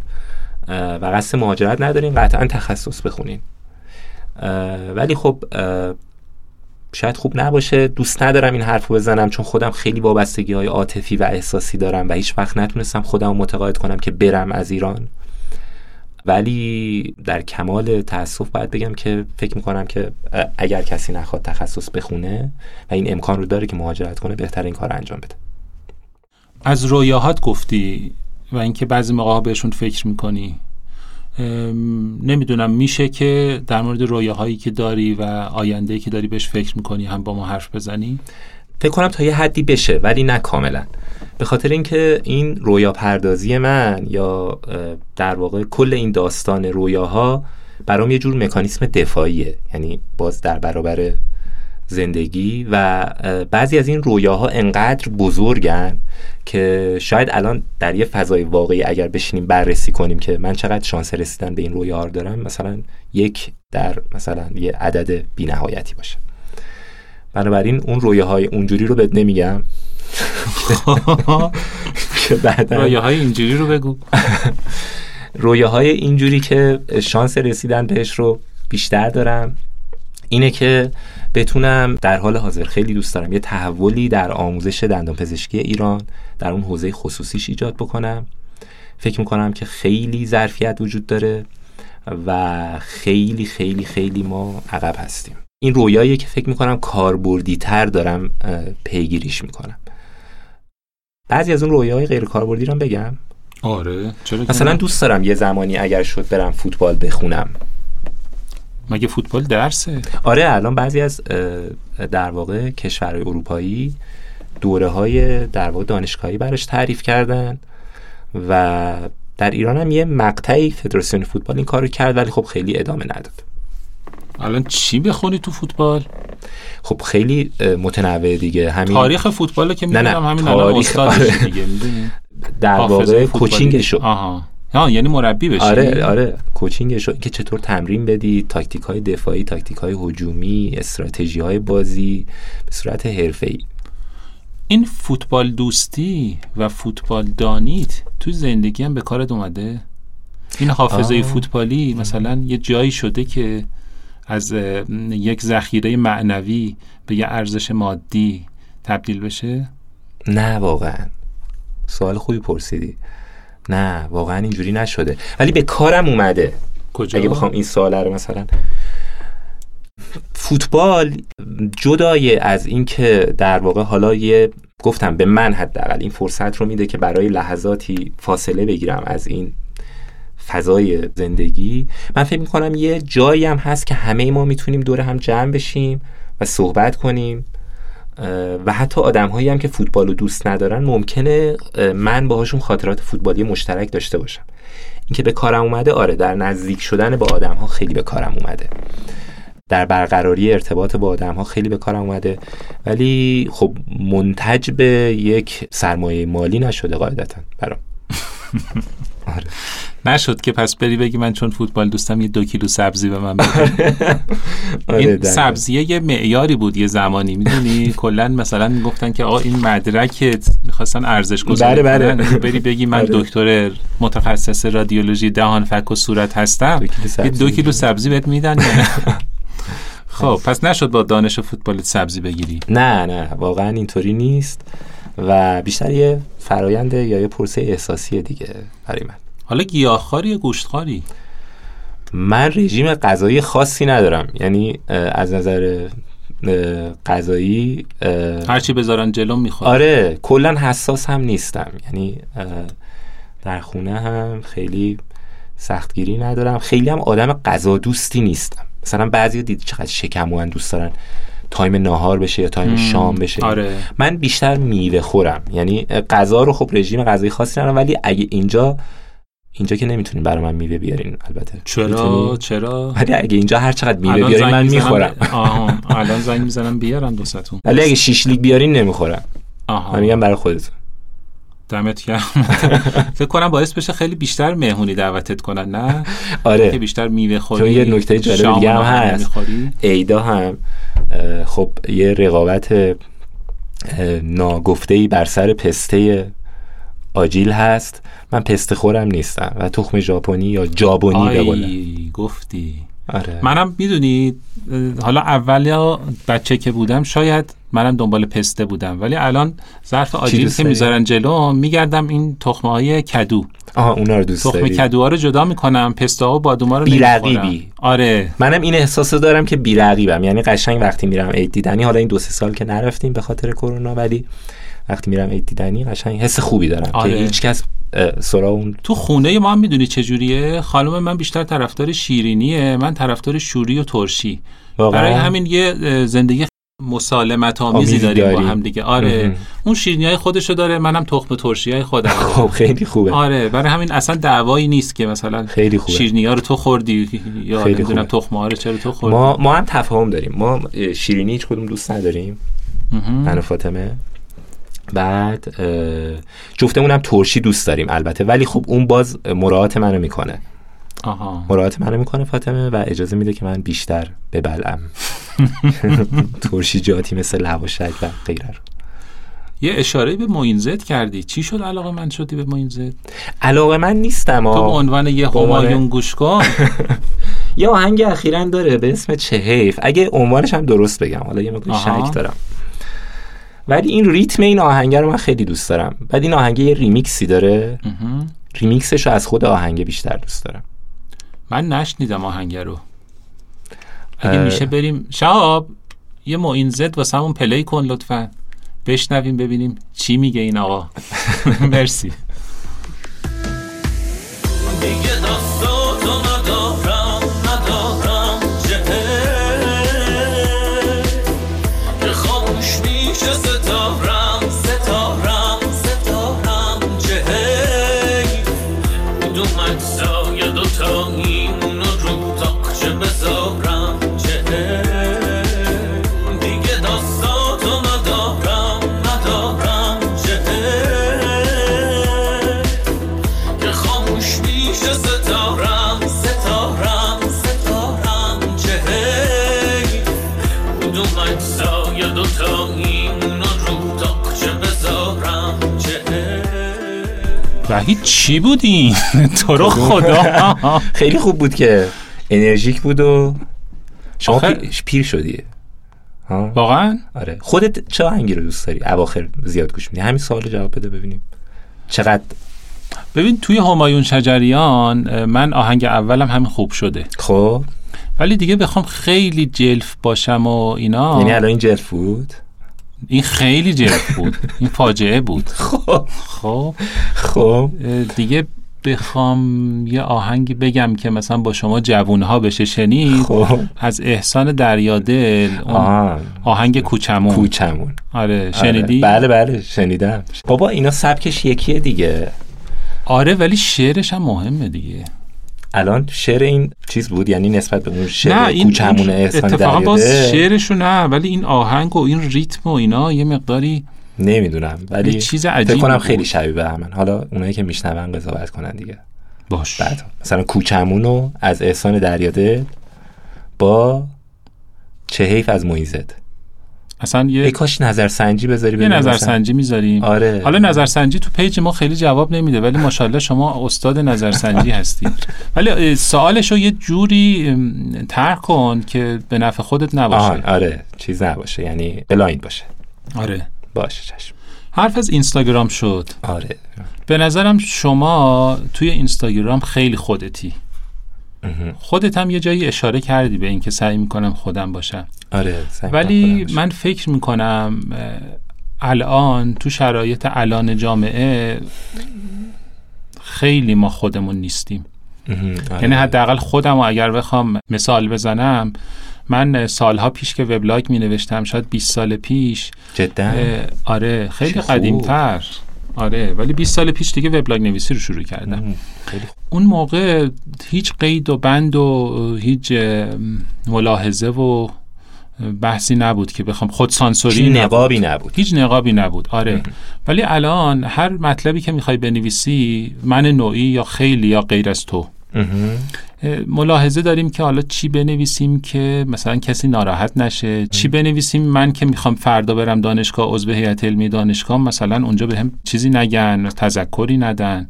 و قصد مهاجرت ندارین قطعا تخصص بخونین. ولی خب شاید خوب نباشه. دوست ندارم این حرف رو بزنم چون خودم خیلی وابستگی های عاطفی و احساسی دارم و هیچ وقت نتونستم خودم متقاعد کنم که برم از ایران. ولی در کمال تاسف باید بگم که فکر می‌کنم که اگر کسی نخواد تخصص بخونه و این امکان رو داره که مهاجرت کنه بهتر این کار انجام بده. از رویاهات گفتی و اینکه بعضی موقع بهشون فکر می‌کنی. نمی‌دونم میشه که در مورد رویاهایی که داری و آینده که داری بهش فکر می‌کنی هم با ما حرف بزنی؟ فکر کنم تا یه حدی بشه ولی نه کاملا. به خاطر اینکه این رویا پردازی من یا در واقع کل این داستان رویاها برام یه جور مکانیسم دفاعیه. یعنی باز در برابر زندگی و بعضی از این رویاها انقدر بزرگن که شاید الان در یه فضای واقعی اگر بشینیم بررسی کنیم که من چقدر شانس رسیدن به این رویا دارم مثلا یک در مثلا یه عدد بینهایتی باشه. بنابراین اون رویاهای اونجوری رو بهت نمیگم. که بعدا رویاهای اینجوری رو بگو. رویاهای اینجوری که شانس رسیدن بهش رو بیشتر دارم اینه که بتونم در حال حاضر خیلی دوست دارم. یه تحولی در آموزش دندان پزشکی ایران در اون حوزه خصوصیش ایجاد بکنم. فکر می‌کنم که خیلی ظرفیت وجود داره و خیلی خیلی خیلی ما عقب هستیم. این رویایی که فکر می‌کنم کاربردی تر دارم پیگیریش می‌کنم. بعضی از اون رویاهای غیر کاربردی رو بگم. آره چرا مثلا دوست دارم یه زمانی اگر شد برم فوتبال بخونم. مگه فوتبال درسه؟ آره الان بعضی از در واقع کشورهای اروپایی دوره های در واقع دانشگاهی براش تعریف کردن و در ایران هم یه مقطعی فدراسیون فوتبال این کارو کرد ولی خب خیلی ادامه نداد. الان چی بخونی تو فوتبال؟ خب خیلی متنوع دیگه. همین تاریخ فوتبال که می‌دونم همین تاریخ آره. دیگه در واقع کوچینگشو. آها. ها یعنی مربی بشی. آره آره. کوچینگشو. که چطور تمرین بدی تاکتیک های دفاعی تاکتیک های هجومی استراتژی های بازی به صورت حرفه‌ای. این فوتبال دوستی و فوتبال دانیت تو زندگی هم به کارت اومده؟ این حافظه آه. فوتبالی مثلا یه جایی شده که از یک ذخیره معنوی به یه ارزش مادی تبدیل بشه؟ نه واقعا. سوال خوبی پرسیدی. نه واقعا اینجوری نشده. ولی به کارم اومده. کجا؟ اگه بخوام این سوال رو مثلا. فوتبال جدای از اینکه در واقع حالا یه گفتم به من حداقل این فرصت رو میده که برای لحظاتی فاصله بگیرم از این فضای زندگی. من فکر می‌کنم یه جایی هم هست که همه ما می‌تونیم دور هم جمع بشیم و صحبت کنیم. و حتی آدم هایی هم که فوتبال رو دوست ندارن ممکنه من باهاشون خاطرات فوتبالی مشترک داشته باشم. اینکه به کارم اومده آره در نزدیک شدن با آدم ها خیلی به کارم اومده. در برقراری ارتباط با آدم ها خیلی به کارم اومده. ولی خب منتج به یک سرمایه مالی نشده قاعدتا برام. [LAUGHS] آره. نشد که پس بری بگی من چون فوتبال دوستم یه دو کیلو سبزی به من [LAUGHS] آره این سبزیه یه معیاری بود یه زمانی می‌دونی؟ [LAUGHS] کلا مثلا گفتن که آقا این مدرکت می‌خواستن ارزش گذاری بله. بله. بری بگی من آره. دکتر متخصص رادیولوژی دهان فک و صورت هستم دو, دو کیلو سبزی بهت میدن. [LAUGHS] خب پس نشد با دانش فوتبال سبزی بگیری؟ نه نه. واقعا اینطوری نیست و بیشتر یه فراینده یا یه پرسه احساسی دیگه برای من. حالا گیاهخواری یا گوشتخواری؟ من رژیم غذایی خاصی ندارم. یعنی از نظر غذایی هرچی بذارن جلو می‌خوام آره کلا حساس هم نیستم. یعنی در خونه هم خیلی سختگیری ندارم. خیلی هم آدم غذا دوستی نیستم. مثلا بعضیا دید چقدر شکموان دوست دارن. time ناهار بشه یا time شام بشه. آره. من بیشتر میوه خورم. یعنی غذا رو خب رژیم غذایی خاصی ندارم. ولی اگه اینجا اینجا که نمی‌تونین برای من میوه بیارین البته. چرا؟ چرا؟ ولی اگه اینجا هر چقدر میوه بیارین من می‌خورم. آها الان زنگ می‌زنم بیارم دوستتون ولی اگه شیشلیک بیارین نمی‌خورم. آها. من میگم برای خودتون. دمت گرم. [LAUGHS] فکر کنم باعث بشه خیلی بیشتر مهمونی دعوتت کنن نه؟ آره. که بیشتر میوه خوری چون یه نکته جالب دیگه هم هست. ایدا هم خب یه رقابت ناگفته ای بر سر پسته آجیل هست. من پسته خورم نیستم. و تخم ژاپنی یا جابونی بقولم گفتی. آره. منم می‌دونی حالا اول یا بچه که بودم شاید منم دنبال پسته بودم. ولی الان ظرف آجیل که؟ می‌ذارن جلو میگردم این تخمه های کدو. آها اونا رو دوست تخم کدوها رو جدا می‌کنم پسته ها و بادوما رو بی‌رقیبی. آره. منم این احساس دارم که بیرقیبم. یعنی قشنگ وقتی میرم عید دیدنی حالا این دو سه سال که نرفتیم به خاطر کرونا ولی وقتی میرم عید دیدنی قشنگ حس خوبی دارم. آره. که هیچ کس سراغ اون تو خونه ما هم می‌دونی چجوریه خانم من بیشتر طرفدار شیرینیه من طرفدار شوری و ترشی. واقعا؟ برای همین یه زندگی مسالمت آمیزی داریم با داریم. هم دیگه. آره. مهم. اون شیرینی های خودشو داره منم تخم ترشی های خودم. [LAUGHS] خب خیلی خوبه. آره. برای همین اصلا دعوایی نیست که مثلا خیلی خوبه. شیرینی ها رو تو خوردی یا نمی‌دونم. تخمه ها رو چرا تو خوردی. ما ما هم تفاهم داریم. ما شیرینی هیچ کدوم دوست نداریم. من و فاطمه. بعد جفتمون هم ترشی دوست داریم البته ولی خب اون باز مراعات منو می‌کنه. آها. مراعات منو می‌کنه فاطمه و اجازه میده که من بیشتر ببلم [LAUGHS] ترشی جاتی مثل لواشک و غیره رو. یه اشاره به موینزت کردی. چی شد علاقه من شدی به موینزت علاقه من نیستم تو به. عنوان یه همایون گوش کن [LAUGHS] یه آهنگ اخیرا داره به اسم چه حیف. اگه عنوانش هم درست بگم. حالا یه مقدار. شک دارم. ولی این ریتم این آهنگ رو من خیلی دوست دارم. بعد این آهنگ یه ریمیکسی داره. ریمیکسش رو از خود آهنگ بیشتر دوست دارم. من نشنیدم آهنگه رو. اگه اه. میشه بریم. شهاب یه موین زد واسه همون play کن لطفا. بشنویم ببینیم چی میگه این آقا. [LAUGHS] مرسی. وحید چی بودین [LAUGHS] تو رو خدا. [LAUGHS] خیلی خوب بود که انرژیک بود و شما آخه- پیر, شدی. واقعا؟ آره. خودت چه آهنگی رو دوست داری؟ اواخر زیاد گوش میدی. همین سوال جواب بده ببینیم. چقدر؟ ببین توی همایون شجریان من آهنگ اولم همین خوب شده. خب. ولی دیگه بخوام خیلی جلف باشم و اینا. یعنی الان این جلف بود؟ این خیلی جلف بود. این فاجعه بود. [LAUGHS] خب. خب. خب. دیگه بخوام یه آهنگی بگم که مثلا با شما جوونها بشه شنید. خب. از احسان دریادل اون آه. آهنگ کوچمون. کوچمون. آره شنیدی؟ آره. بله بله شنیدم. بابا اینا سبکش یکیه دیگه. آره ولی شعرش هم مهمه دیگه. الان شعر این چیز بود یعنی نسبت به اون شعر کوچمون احسان اتفاقا باز شعرشو نه ولی این آهنگ و این ریتم و اینا یه مقداری نمی‌دونم ولی چیز فکر عجیبی کنم. خیلی شبیه به همن حالا اونایی که میشنون قضاوت کنن دیگه. باش. بعد مثلا کوچمونو از احسان دریاده با چه حیف از مویزد. اصلا ای یه کاش نظرسنجی بذاری یه. نظرسنجی می‌ذاریم. آره. حالا نظرسنجی تو پیج ما خیلی جواب نمیده ولی ماشاءالله شما استاد نظرسنجی [LAUGHS] هستی ولی اه، سوالشو یه جوری طرح کن که به نفع خودت نباشه. آره. چیز نباشه یعنی blind باشه. آره. باشه چشم. حرف از اینستاگرام شد. آره. به نظرم شما توی اینستاگرام خیلی خودتی. خودت هم یه جایی اشاره کردی به اینکه سعی می‌کنم خودم باشم آره سعی ولی خودم. من فکر می‌کنم الان تو شرایط الان جامعه خیلی ما خودمون نیستیم. آره. یعنی حداقل خودم و اگر بخوام مثال بزنم من سالها پیش که وبلاگ می نوشتم شاید 20 سال پیش جدا آره خیلی. قدیمتر آره ولی 20 سال پیش دیگه وبلاگ نویسی رو شروع کردم. خیلی. اون موقع هیچ قید و بند و هیچ ملاحظه و بحثی نبود که بخوام خود سانسوری هیچ نبود. نقابی نبود هیچ نقابی نبود آره ولی الان هر مطلبی که می‌خوای بنویسی من نوعی یا خیلی یا غیر از تو ملاحظه داریم که حالا چی بنویسیم که مثلا کسی ناراحت نشه؟ چی بنویسیم؟ من که می‌خوام فردا برم دانشگاه عضو هیئت علمی دانشگاه مثلا اونجا به هم چیزی نگن تذکری ندن.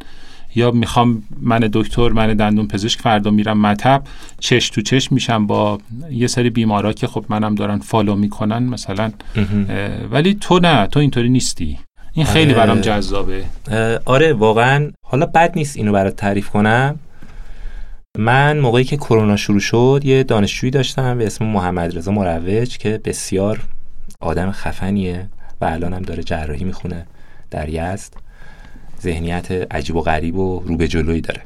یا می‌خوام من دکتر من دندون پزشک فردا میرم مطب چش تو چش میشم با یه سری بیمارا که خب منم دارن فالو می‌کنن مثلا. ولی تو نه تو اینطوری نیستی. این خیلی آره. برام جذابه. آره واقعا. حالا بد نیست اینو برات تعریف کنم. من موقعی که کرونا شروع شد یه دانشجویی داشتم به اسم محمد رضا مروج که بسیار آدم خفنیه و الان هم داره جراحی می‌خونه در یزد. ذهنیت عجیب و غریب و رو به جلویی داره.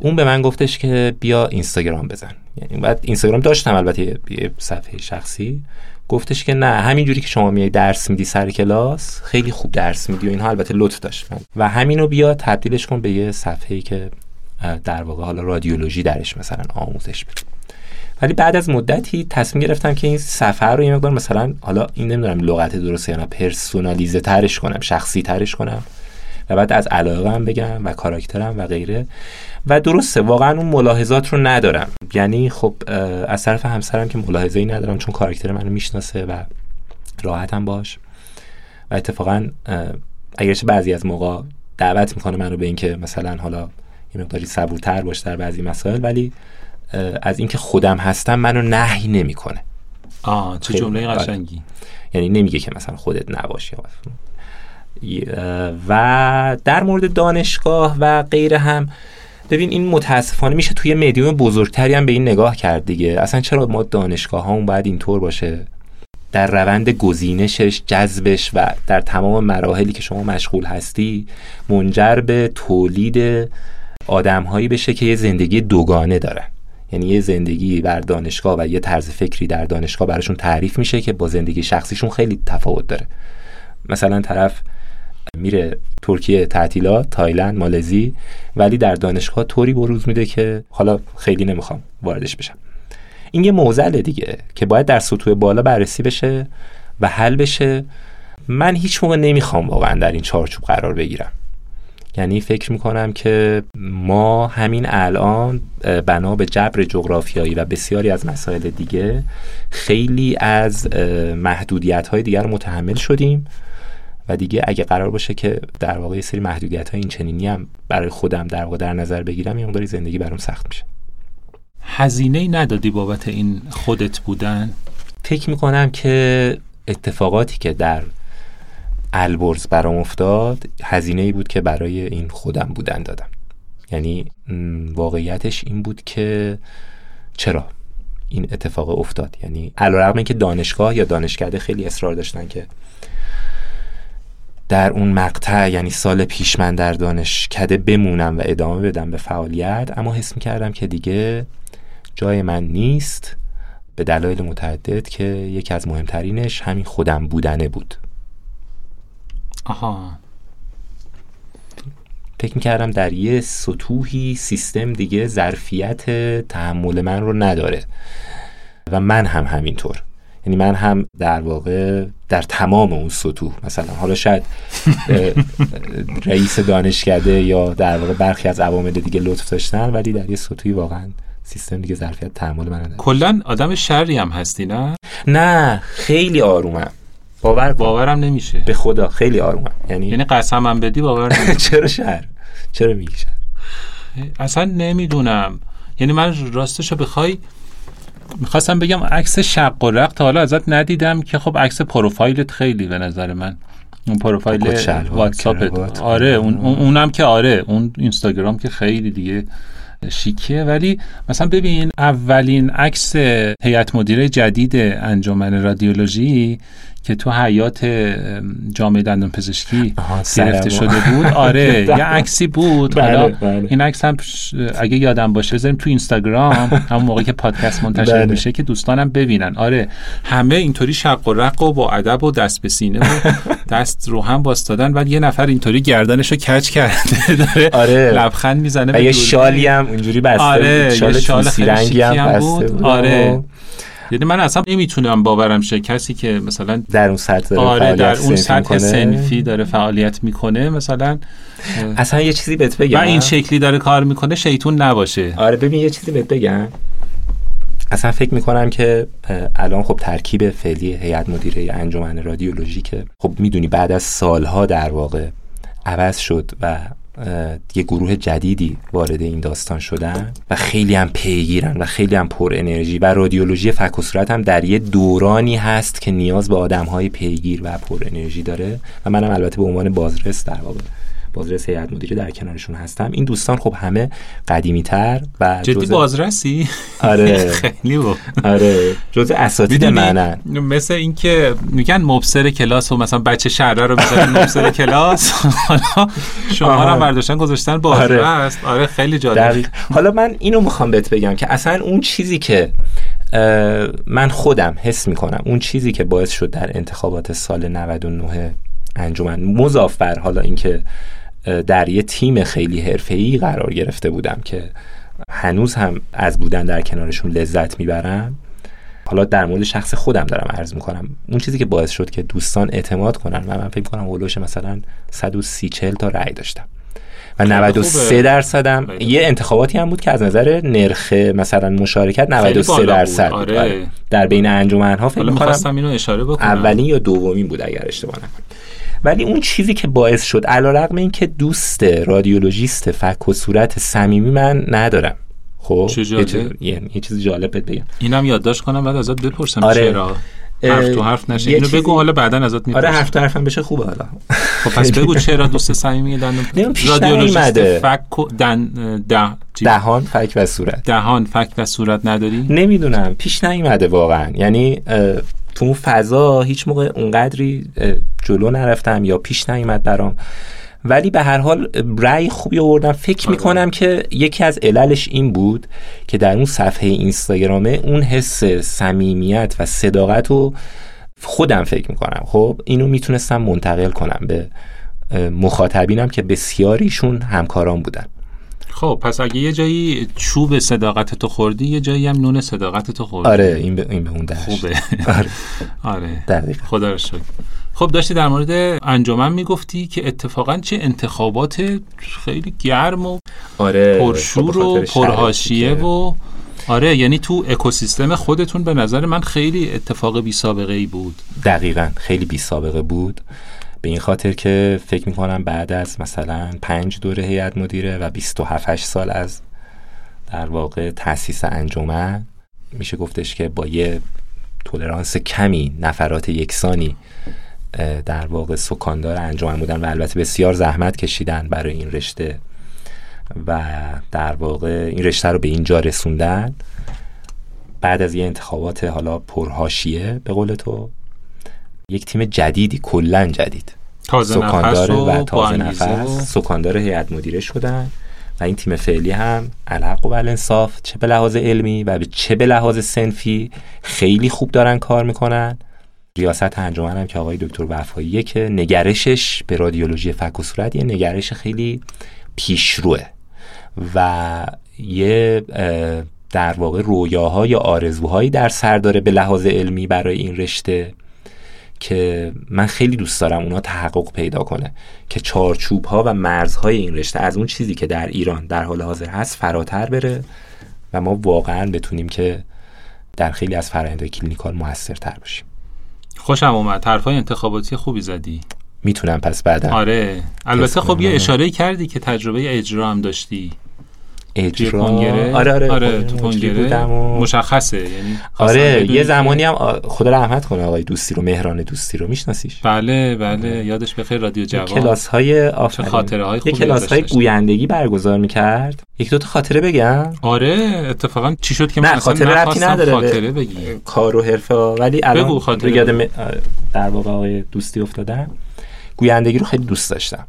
اون به من گفتش که بیا اینستاگرام بزن. یعنی بعد اینستاگرام داشتم البته یه صفحه شخصی. گفتش که نه همینجوری که شما میای درس میدی سر کلاس خیلی خوب درس میدی و اینها البته لطف داشت. و همینو بیا تبدیلش کن به یه صفحه‌ای که در واقع حالا رادیولوژی درش مثلا آموزش بده. ولی بعد از مدتی تصمیم گرفتم که این سفر رو یه مقدار مثلا حالا این نمی‌دونم لغت درسته یا نه پرسونالیزه ترش کنم شخصی ترش کنم و بعد از علاقه بگم و کاراکترم و غیره. و درسته واقعا اون ملاحظات رو ندارم. یعنی خب از طرف همسرم که ملاحظه ای ندارم چون کاراکتر منو می‌شناسه و راحتم باش. و اتفاقا اگرچه بعضی از موقع دعوت می‌کنه منو به اینکه مثلا حالا مقداری صبورتر باش در بعضی مسائل ولی از اینکه خودم هستم منو نهی نمی‌کنه. آه چه جمله آره. قشنگی. یعنی نمیگه که مثلا خودت نباشی و در مورد دانشگاه و غیره هم ببین این متاسفانه میشه توی مدیوم بزرگتری هم به این نگاه کرد دیگه. اصلا چرا ما دانشگاه ها باید اینطور باشه؟ در روند گزینشش جذبش و در تمام مراحلی که شما مشغول هستی منجر به تولید آدمهایی بشه که یه زندگی دوگانه دارن. یعنی یه زندگی بر دانشگاه و یه طرز فکری در دانشگاه براشون تعریف میشه که با زندگی شخصیشون خیلی تفاوت داره. مثلا طرف میره ترکیه تعطیلات تایلند مالزی ولی در دانشگاه طوری بروز میده که حالا خیلی نمی‌خوام واردش بشم. این یه موزله دیگه که باید در سطوح بالا بررسی بشه و حل بشه. من هیچ موقع نمی‌خوام واقعا در این چارچوب قرار بگیرم. یعنی فکر می‌کنم که ما همین الان بنا به جبر جغرافیایی و بسیاری از مسائل دیگه خیلی از محدودیت های دیگر متحمل شدیم و دیگه اگه قرار باشه که در واقع یه سری محدودیت های این چنینی هم برای خودم در واقع در نظر بگیرم یه مقداری زندگی برام سخت میشه. هزینه ای ندادی بابت این خودت بودن؟ فکر می‌کنم که اتفاقاتی که در البرز برام افتاد هزینه ای بود که برای این خودم بودن دادم. یعنی واقعیتش این بود که چرا این اتفاق افتاد؟ یعنی علیرغم اینکه دانشگاه یا دانشکده خیلی اصرار داشتن که در اون مقطع یعنی سال پیش من در دانشکده بمونم و ادامه بدم به فعالیت اما حس می‌کردم که دیگه جای من نیست به دلایل متعدد که یکی از مهمترینش همین خودم بودنه بود. آها. فکر می‌کردم در یه سطوحی سیستم دیگه ظرفیت تحمل من رو نداره. و من هم همینطور. یعنی من هم در واقع در تمام اون سطوح مثلا حالا شاید رئیس دانشکده یا در واقع برخی از عوامل دیگه لطف داشتن ولی در یه سطوحی واقعا سیستم دیگه ظرفیت تحمل من نداره. کلا آدم شری هم هستی نه؟ نه خیلی آرومم. باور باورم نمیشه. به خدا خیلی آرومم یعنی یعنی قسمم بدی باور [LAUGHS] چرا شهر؟ چرا میگی شهر؟ اصلا نمی‌دونم. یعنی من راستشو بخوای می‌خواستم بگم عکس شق و رق تا حالا ازت ندیدم که خب عکس پروفایلت خیلی به نظر من. اون پروفایل واتساپت. آره اون اونم که آره اون اینستاگرام که خیلی دیگه شیکیه. ولی مثلا ببین اولین عکس هیئت مدیره جدید انجمن رادیولوژی که تو حیات جامعه دندان پزشکی گرفته شده بود آره [LAUGHS] یه عکسی بود بله، حالا بله. این عکس هم اگه یادم باشه بذاریم تو اینستاگرام [LAUGHS] همون موقع که پادکست منتشر بله. میشه که دوستانم ببینن آره همه اینطوری شق و رق و با ادب و دست به سینه و [LAUGHS] دست رو هم باستادن ولی یه نفر اینطوری گردنشو کج کرده داره آره. لبخند می‌زنه یه. شالی هم اونجوری بسته آره. شال رنگی هم بسته بود آره یعنی من اصلا نمی‌تونم باورم شه کسی که مثلا در اون سطح داره آره در اون سطح. سنفی داره فعالیت می‌کنه مثلا اصلا یه چیزی بهت و بگم این شکلی داره کار می‌کنه شیطون نباشه. آره ببین یه چیزی بهت بگم. اصلا فکر می‌کنم که الان خب ترکیب فعلی هیئت مدیره انجمن رادیولوژی که خب می‌دونی بعد از سالها در واقع عوض شد و یه گروه جدیدی وارد این داستان شدن و خیلی هم پیگیرن و خیلی هم پر انرژی و رادیولوژی فک هم در یه دورانی هست که نیاز به آدم های پیگیر و پر انرژی داره و منم البته به عنوان بازرس در واقع. بازرس هیئت مدیره در کنارشون هستم. این دوستان خب همه قدیمی تر و جدی بازرسی؟ آره. [LAUGHS] خیلی با آره. جزء اساتید منن مثل اینکه میگن مبصر کلاس و مثلا بچه شهره رو می‌ذارن [LAUGHS] مبصر کلاس. حالا شما رو برداشتن گذاشتن بازرس. آره. آره خیلی جالب. حالا من اینو می‌خوام بهت بگم که اصلا اون چیزی که من خودم حس می‌کنم اون چیزی که باعث شد در انتخابات سال 99 انجمن مضاف بر حالا اینکه در یه تیم خیلی حرفه‌ای قرار گرفته بودم که هنوز هم از بودن در کنارشون لذت می‌برم. حالا در مورد شخص خودم دارم عرض می‌کنم. اون چیزی که باعث شد که دوستان اعتماد کنن و من فکر کنم هولوش مثلا 130 40 تا رأی داشتم. و 93 درصدم یه انتخاباتی هم بود که از نظر نرخ مثلا مشارکت 93 درصد آره. آره. در بین انجمنها فکر می‌کنم اینو اشاره بکنم. اولین یا دومین بود اگر اشتباه نکنم. ولی اون چیزی که باعث شد علیرغم اینکه دوست رادیولوژیست فک و صورت صمیمی من ندارم. خب؟ یه, چیز... یه چیز جالب بگم. اینم یادداشت کنم بعد ازت بپرسم آره. چرا؟ حرف تو حرف نشه. اینو بگو حالا بعدا ازت می‌پرسم. آره حرف تو حرفم بشه خوبه حالا. خب پس بگو [LAUGHS] چرا دوست صمیمی دندون رادیولوژیست فک دن ده دهان فک و صورت. دهان فک و صورت نداری؟ نمی‌دونم پیش نیومده واقعا. یعنی تو اون فضا هیچ موقع اونقدری جلو نرفتم یا پیش نیومد برام. ولی به هر حال رأی خوبی آوردم. فکر آره. می‌کنم که یکی از عللش این بود که در اون صفحه اینستاگرامه اون حس صمیمیت و صداقت رو خودم فکر می‌کنم. خب اینو می‌تونستم منتقل کنم به مخاطبینم که بسیاریشون همکاران بودن. خب پس اگه یه جایی چوب صداقت تو خوردی یه جایی هم نون صداقت تو خوردی. آره این به, این به اون درش. خوبه. [LAUGHS] آره, آره. دقیقا. خدا رو شکر. خب داشتی در مورد انجمن می‌گفتی که اتفاقا چه انتخابات خیلی گرم و آره. پرشور و پرهاشیه و آره یعنی تو اکوسیستم خودتون به نظر من خیلی اتفاق بی سابقه ای بود. دقیقا خیلی بی سابقه بود. به این خاطر که فکر می‌کنم بعد از مثلا پنج دوره هیئت مدیره و 27 سال از در واقع تاسیس انجمن میشه گفتش که با یه تولرانس کمی نفرات یکسانی در واقع سکاندار انجمن بودن و البته بسیار زحمت کشیدن برای این رشته و در واقع این رشته رو به اینجا رسوندن. بعد از یه انتخابات حالا پرهاشیه به قول تو یک تیم جدیدی کلا جدید. تازه سکاندار و, تازه نفس. سکاندار هیئت مدیره شدن و این تیم فعلی هم الحق و انصاف چه به لحاظ علمی و چه به لحاظ سنفی خیلی خوب دارن کار می‌کنن. ریاست انجمن هم که آقای دکتر وفاییه که نگرشش به رادیولوژی فک و صورت یه نگرش خیلی پیشروه و یه در واقع رویاها یا آرزوهایی در سر داره به لحاظ علمی برای این رشته. که من خیلی دوست دارم اونا تحقق پیدا کنه که چارچوب ها و مرزهای این رشته از اون چیزی که در ایران در حال حاضر هست فراتر بره و ما واقعا بتونیم که در خیلی از فرآیندهای کلینیکال موثرتر باشیم خوشم اومد. حرفای انتخاباتی خوبی زدی. می‌تونم پس بعدا. آره. البته خب یه اشاره کردی که تجربه اجرا هم داشتی. اجرا آره آره, آره تو بودم و... مشخصه یعنی آره یه زمانی هم خدا رحمت کنه آقای دوستی رو مهران دوستی رو. میشناسیش؟ بله بله. یادش بخیر رادیو جوان. کلاس های خاطره های خوبی کلاس های گویندگی برگزار می‌کرد. یک دو تا خاطره بگم. آره اتفاقا چی شد که من نه خاطره ربطی نداره خاطره بگی کار و حرفه. ولی الان یاد در واقع آقای دوستی افتادم گویندگی رو خیلی دوست داشتم.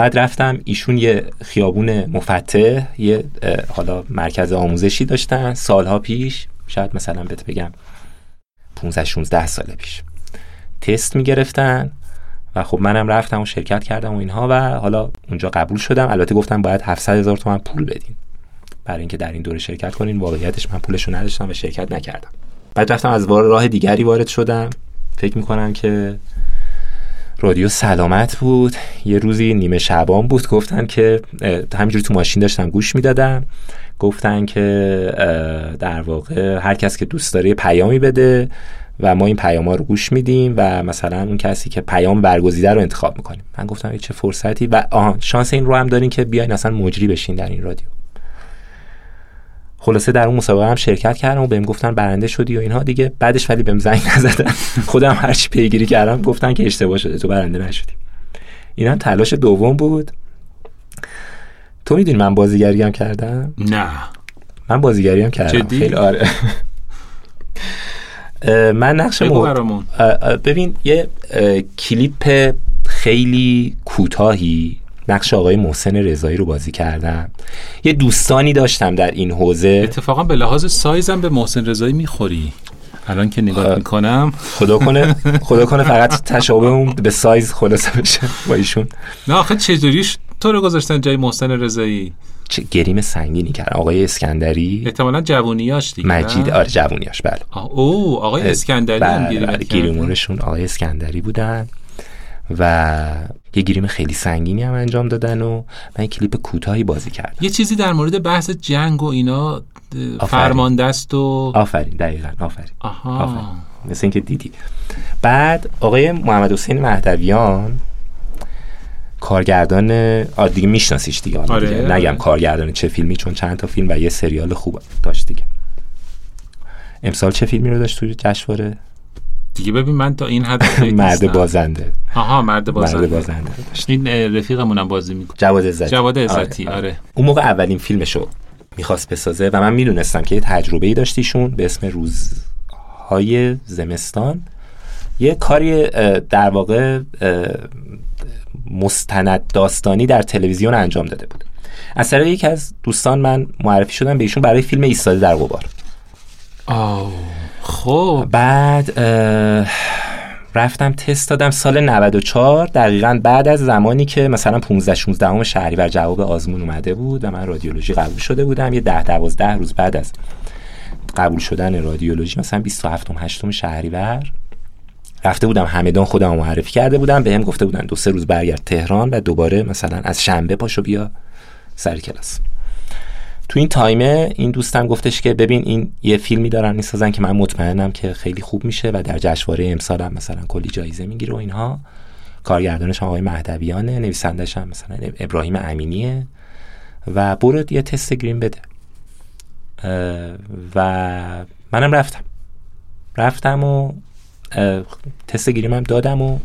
بعد رفتم ایشون یه خیابون مفتح یه حالا مرکز آموزشی داشتن. سالها پیش شاید مثلا بهت بگم 15 16 سال پیش. تست می‌گرفتن و خب منم رفتم و شرکت کردم و اینها و حالا اونجا قبول شدم. البته گفتم باید 700 هزار تومن پول بدین. برای اینکه در این دوره شرکت کنین واقعیتش من پولشو نداشتم و شرکت نکردم. بعد رفتم از راه دیگری وارد شدم. فکر می‌کنم که رادیو سلامت بود. یه روزی نیمه شبان بود. گفتن که همینجوری تو ماشین داشتم گوش می‌دادم. گفتن که در واقع هر کس که دوست داره پیامی بده و ما این پیام ها رو گوش میدیم و مثلا اون کسی که پیام برگزیده رو انتخاب می‌کنیم. من گفتم چه فرصتی و آها شانس این رو هم دارین که بیاین اصلا مجری بشین در این رادیو. خلاصه در اون مسابقه هم شرکت کردم و بهم گفتن برنده شدی و اینها. دیگه بعدش ولی بهم زنگ نزدن. [LAUGHS] خودم هرچی پیگیری کردم گفتن که اشتباه شده تو برنده نشدی. این هم تلاش دوم بود. تو می‌دونی من بازیگری هم کردم؟ نه. من بازیگری هم کردم. جدی؟ خیلی آره. [LAUGHS] من نقش ببین یه کلیپ خیلی کوتاهی نقش آقای محسن رضایی رو بازی کردم. یه دوستانی داشتم در این حوزه. اتفاقا به لحاظ سایزم به محسن رضایی می‌خوری. الان که نگاه آه. می‌کنم. خدا کنه [LAUGHS] خدا کنه فقط تشابهمون به سایز خلاصه بشه با ایشون. نه آخه چجوریش تو رو گذاشتن جای محسن رضایی؟ چه گریم سنگینی کردن آقای اسکندری؟ احتمالا جوونیاش دیگه؟ مجید آره جوونیاش. بله. او آقای اسکندری بله، بله، کردن. گریمونشون آقای اسکندری بودن و یه گریم خیلی سنگینی هم انجام دادن و من کلیپ کوتاهی بازی کردم. یه چیزی در مورد بحث جنگ و اینا فرمانده است و آفرین دقیقا آفرین. آها. آفرین. مثل اینکه دیدی. بعد آقای محمد حسین مهدویان کارگردان آ دیگه میشناسیش دیگه آره، دیگه آره. نگم کارگردان چه فیلمی چون چند تا فیلم و یه سریال خوب داشت دیگه. امسال چه فیلمی رو داشت توی جشنواره؟ دیگه ببین من تا این حد مرد. بازنده. آها مرد بازنده مرد بازنده. این رفیقمونم بازی می‌کنه. جواد عزتی. جواد عزتی آره. آره اون موقع اولین فیلمشو می‌خواست بسازه و من می‌دونستم که یه تجربه ای داشتیشون به اسم روزهای زمستان. یه کاری در واقع مستند داستانی در تلویزیون انجام داده بود. از طریق یکی از دوستان من معرفی شدم به ایشون برای فیلم ایستاده در غبار. خب بعد رفتم تست دادم سال 94 دقیقا بعد از زمانی که مثلا 15 16 شهریور جواب آزمون اومده بود و من رادیولوژی قبول شده بودم یه 10 12 روز بعد از قبول شدن رادیولوژی مثلا 27 8 شهریور رفته بودم همدان خودم معرفی کرده بودم بهم گفته بودن دو سه روز برگرد تهران و دوباره مثلا از شنبه پاشو بیا سر کلاس. تو این تایمه این دوستم گفتش که ببین این یه فیلمی دارن می‌سازن که من مطمئنم که خیلی خوب میشه و در جشنواره امسال هم مثلا کلی جایزه می‌گیره و اینها. کارگردانش آقای مهدویانه نویسندش هم مثلا ابراهیم امینیه. و برو یه تست گرین بده. و منم رفتم. رفتم و تست گریم هم دادم و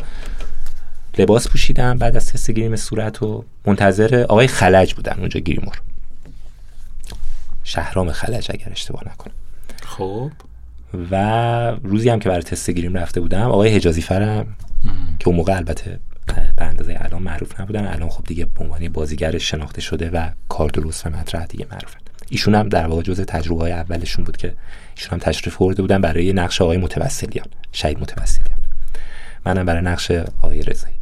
لباس پوشیدم. بعد از تست گریم صورت و منتظر آقای خلج بودن اونجا گریمور شهرام خلج اگر اشتباه نکنم. خب. و روزی هم که برای تست گریم رفته بودم آقای حجازی فرم که اون موقع البته به اندازه الان معروف نبودن الان خب دیگه به عنوان بازیگر شناخته شده و کار درست و مطرح دیگه معروفن. ایشون هم در واقع جز تجربه های اولشون بود که ایشون هم تشریف برده بودن برای نقش آقای متوسلیان شهید متوسلیان. منم برای نقش آقای رضایی.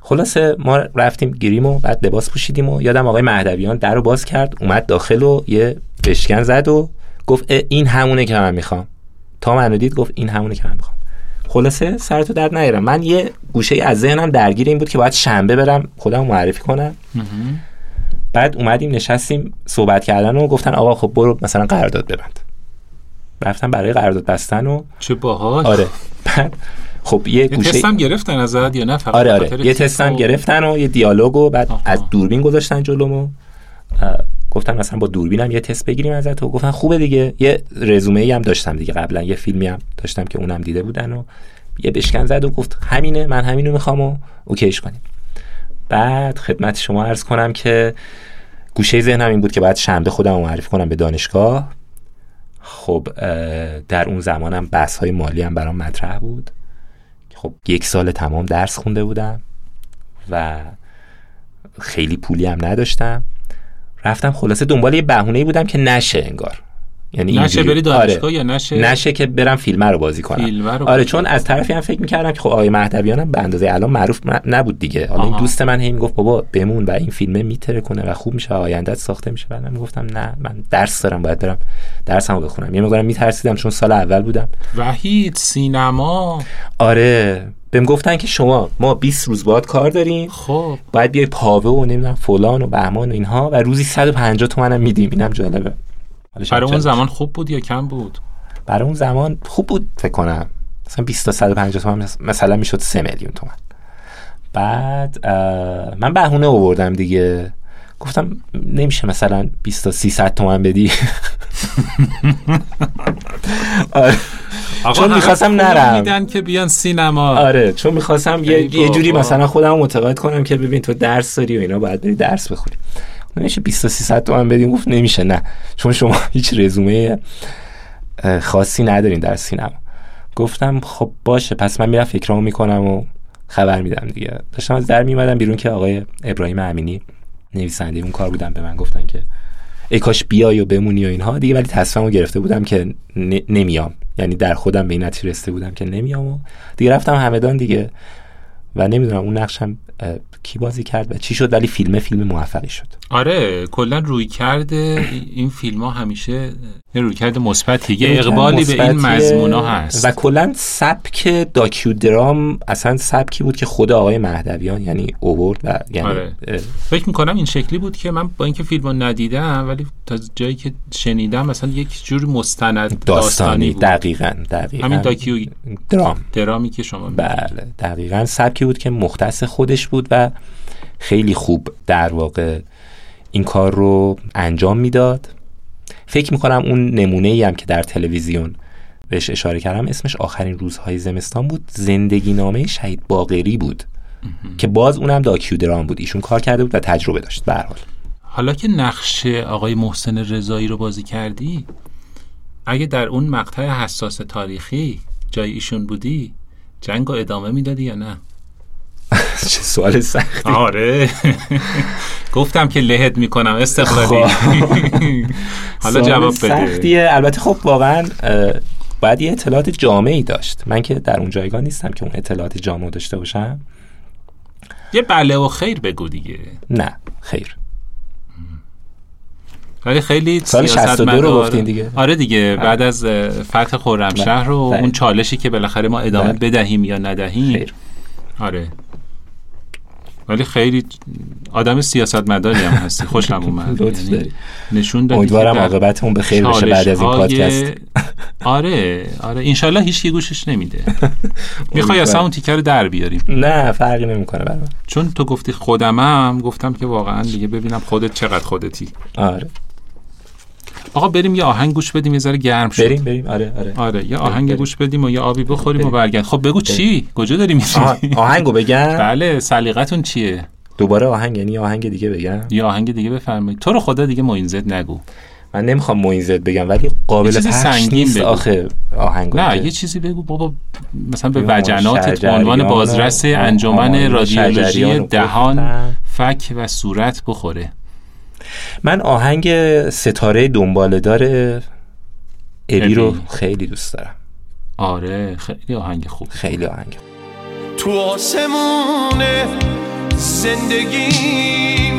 خلاصه ما رفتیم گریم و بعد لباس پوشیدیم و یادم آقای مهدویان در رو باز کرد اومد داخل و یه بشکن زد و گفت این همونه که من می‌خوام. تا منو دید گفت این همونه که من می‌خوام. خلاصه سرتو درد نیارم. من یه گوشه از ذهنم درگیر این بود که باید شنبه برم خودم معرفی کنم. بعد اومدیم نشستیم صحبت کردن و گفتن آقا خب برو مثلا قرارداد ببند. رفتم برای قرارداد بستن و چه باحال. آره. بعد خب یه یه گوشه تستم گرفتن ازت یا نه؟ فقط آره آره. یه تستم و- گرفتن و یه دیالوگ و بعد آها. از دوربین گذاشتن جلومو. اه، گفتن مثلا با دوربینم یه تست بگیریم ازت و گفتن خوبه دیگه. یه رزومه ای هم داشتم دیگه قبلا. یه فیلمی هم داشتم که اونم دیده بودن و یه بشکن زد و گفت همینه من همینو می‌خوام و اوکیش کنیم. بعد خدمت شما عرض کنم که گوشه ذهنم این بود که باید شنبه خودم رو معرفی کنم به دانشگاه. خب در اون زمانم بحث های مالی هم برام مطرح بود. خب یک سال تمام درس خونده بودم و خیلی پولی هم نداشتم. رفتم خلاصه دنبال یه بهونه بودم که نشه انگار. یعنی نشه بری دانشگاه آره. یا نشه؟ نشه که برم فیلمه رو بازی کنم. فیلمه رو آره چون از طرفی هم فکر می‌کردم که خب آقای مهدویانم به اندازه الان معروف نبود دیگه. حالا این. دوست من هی گفت بابا بمون و این فیلمه میتره کنه و خوب میشه آیندت ساخته میشه. بعد من می‌گفتم نه من درس دارم باید برم درسمو بخونم. یه مقدارم میترسیدم چون سال اول بودم. وحید سینما؟ آره. بهم گفتن که شما ما 20 روز باید کار داریم. خب. باید بیای پاوه و نمی‌دونم فلان و بهمان و اینها و روزی 150 تومنم میدیم. اینم جالبه. برای اون زمان خوب بود یا کم بود؟ برای اون زمان خوب بود فکر کنم. مثلا 20 تا 150 تومن مثلا می‌شد 3 میلیون تومن. بعد من بهونه آوردم دیگه. گفتم نمیشه مثلا 20 تا 300 تومن بدی. آره. چون می‌خواستم نرم. میدن که بیان سینما. آره چون می‌خواستم یه, یه جوری مثلا خودم متقاعد کنم که ببین تو درس داری و اینا باید بری درس بخوری نمیشه 20 تا 300 تومن بدیم گفت نمیشه نه. چون شما [LAUGHS] هیچ رزومه خاصی ندارین در سینما. گفتم خب باشه پس من میرم فکرامو می‌کنم و خبر میدم دیگه. داشتم از در میمدم بیرون که آقای ابراهیم امینی نویسنده اون کار بودن به من گفتن که ای کاش بیای و بمونی و اینها دیگه ولی تصمیمو گرفته بودم که نمیام. یعنی در خودم به این بودم که نمیام و دیگه رفتم همدان دیگه. و نمی‌دونم اون نقشم کی بازی کرد و چی شد؟ ولی فیلم فیلم موفقی شد. آره کلا روی کرده این فیلم ها همیشه روی کرده مثبتی. یه اقبالی به این مضمون ها هست. و کلا سبک داکیو درام اصلا سبکی بود که خود آقای مهدویان یعنی اوورد و یعنی آره. فکر می‌کنم این شکلی بود که من با اینکه فیلم رو ندیدم ولی تا جایی که شنیدم مثلا یک جور مستند داستانی, بود. دقیقاً دقیقاً. همین داکیو درام. درامی که شما بله دقیقاً سبکی بود که مختص خودش بود و خیلی خوب در واقع این کار رو انجام می‌داد. فکر می‌کنم اون نمونه ای هم که در تلویزیون بهش اشاره کردم اسمش آخرین روزهای زمستان بود. زندگی نامه شهید باقری بود. که باز اونم داکیو درام بود. ایشون کار کرده بود و تجربه داشت به حال. حالا که نقش آقای محسن رضایی رو بازی کردی اگه در اون مقطع حساس تاریخی جای ایشون بودی جنگ رو ادامه می‌دادی یا نه؟ چه سوال سختی. آره. گفتم که لهت می‌کنم استقلالی. خب. [LAUGHS] حالا جواب بده. سختیه. البته خب واقعا باید یه اطلاعات جامعی داشت. من که در اون جایگاه نیستم که اون اطلاعات جامعه داشته باشم. یه بله و خیر بگو دیگه. نه خیر. ولی خیلی سال 62 رو گفتین دیگه. آره دیگه. بعد از فتح خرمشهر و اون چالشی که بالاخره ما ادامه بدهیم یا ندهیم. خیر. آره. ولی خیلی آدم سیاستمداری هم هستی. خوشم [LAUGHS] اومد. یعنی نشون دادی امیدوارم عاقبتمون به خیر بشه بعد از این پادکست. [LAUGHS] آره آره. انشالله هیچ کی گوشش نمیده. می‌خوای اصلا اون تیکر رو در بیاریم. نه فرقی نمی‌کنه برام. چون تو گفتی خودمم گفتم که واقعا دیگه ببینم خودت چقدر خودتی. آره. آقا بریم یه آهنگ گوش بدیم یه ذره گرم شد. بریم بریم. آره آره. آره یه آهنگ گوش بدیم و یه آبی بخوریم و برگرد. خب بگو چی؟ کجا داری میری؟ آهنگو بگم. بله سلیقتون چیه؟ دوباره آهنگ یعنی آهنگ دیگه بگم. یه آهنگ دیگه بفرمایید. تو رو خدا دیگه موینزد نگو. من نمی‌خوام موینزد بگم ولی قابل پخش نیست بگو. آخه آهنگ نه یه چیزی بگو بابا. مثلا به وجنات عنوان بازرس انجمن رادیولوژی دهان فک و صورت بخوره. من آهنگ ستاره دنبالدار ابی رو خیلی دوست دارم. آره خیلی آهنگ خوب. خیلی آهنگ. تو آسمون زندگیم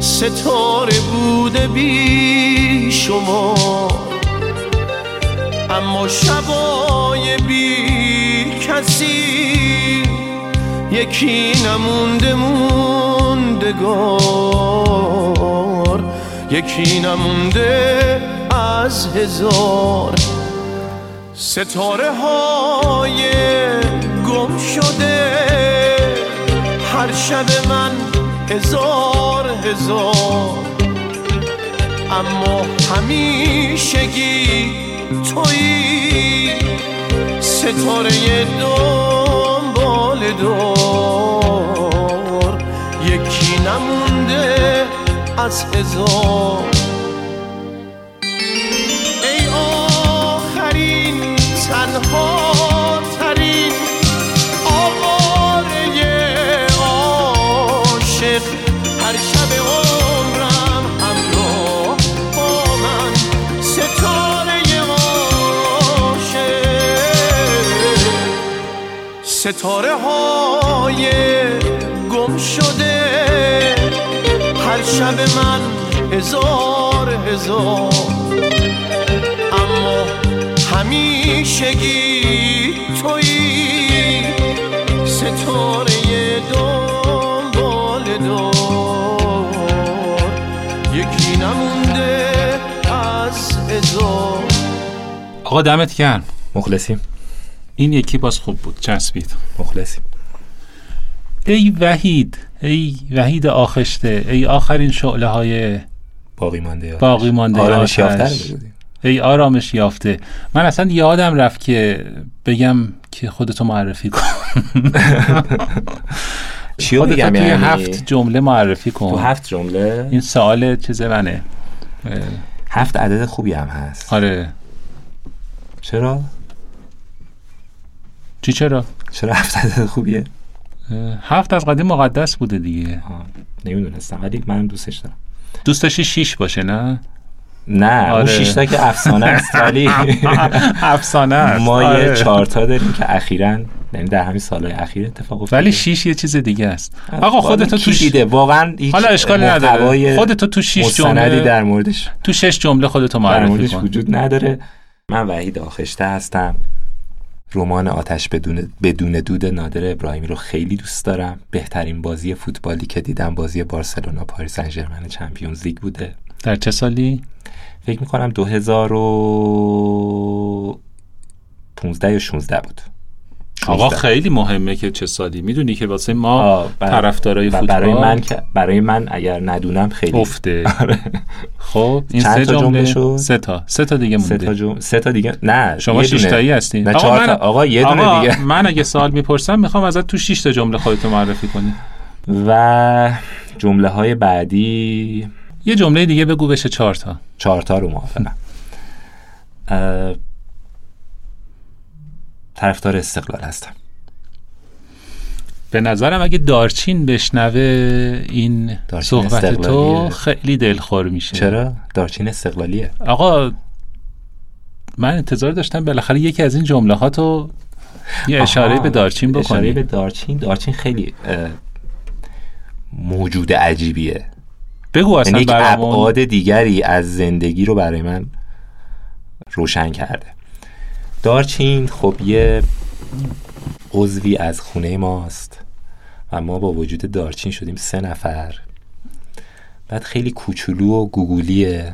ستاره بوده بی شما. اما شبای بی کسی یکی نمونده موندگار یکی نمونده از هزار. ستاره های گم شده هر شب من هزار هزار. اما همیشگی تویی. ستاره دنبال دار. نمونده از هزار. ای آخرین تنها ترین آواره عاشق. هر شب عمرم همراه با من ستاره عاشق. ستاره های گم شده شب من هزار هزار. اما همیشگی تویی ستاره دنبال دار. یکی نمونده از هزار. آقا دمت گرم. مخلصیم. این یکی باز خوب بود. چسبید. مخلصیم. ای وحید ای وحید آخشته ای آخرین شعله های باقی مانده باقی مانده آرامش آتش. یافته. ای آرامش یافته. من اصلا یادم رفت که بگم که خودتو معرفی کن. [LAUGHS] چی رو خودتو بگم توی یعنی؟ هفت جمله معرفی کن. تو هفت جمله؟ این سوال چیز منه هفت عدد خوبی هم هست. آره. چرا؟ چی چرا؟ چرا هفت عدد خوبیه؟ هفت از قدیم مقدس بوده دیگه. نمی‌دونستم. ولی منم دوستش دارم. دوست داشتی شیش باشه نه؟ نه اون آره. شیشتا که افسانه است [LAUGHS] ولی افسانه است. ما یه آره. چهارتا داریم که اخیرا یعنی در همین سالهای اخیر اتفاق افتاده. ولی شیش یه چیز دیگه است. آقا خودتو تو. دیده؟ واقعا هیچ حالا اشکالی نداره. خودتو تو شیش جمله در موردش تو شش جمله خودتو در معرفی موردش کن. وجود نداره. من وحید آخشته هستم. رمان آتش بدون بدون دود نادر ابراهیمی رو خیلی دوست دارم. بهترین بازی فوتبالی که دیدم بازی بارسلونا پاریس سن ژرمن چمپیونز لیگ بوده. در چه سالی؟ فکر می‌کنم 2015 یا 16 بود. آقا 16. خیلی مهمه که چه سالی. می‌دونی که واسه ما بر- طرفدارای و فوتبال برای من که برای من اگر ندونم خیلی. افته. [LAUGHS] خب این سه جمله. شد؟ سه تا. سه تا دیگه سه تا مونده جم... سه تا دیگه نه شما شش. تایی هستین نه چهار تا. آقا یه دونه آقا، دیگه. [LAUGHS] من اگه سوال می‌پرسم می‌خوام ازت تو 6 تا جمله خودتو معرفی کنی. و جمله های بعدی یه جمله دیگه بگو بشه چهار تا. چهار تا رو موافقم. طرفدار استقلال هستم. به نظرم اگه دارچین بشنوه این دارچین صحبت تو. خیلی دلخور میشه. چرا؟ دارچین استقلالیه. آقا من انتظار داشتم بالاخره یکی از این جمله ها تو یه اشاره به دارچین اشاره بکنی. به دارچین. دارچین خیلی موجود عجیبیه. بگو یعنی اصلا یک برامون. ابعاد دیگری از زندگی رو برای من روشن کرده. دارچین خب یه عضوی از خونه ماست و ما با وجود دارچین شدیم سه نفر. بعد خیلی کوچولو و گوگولیه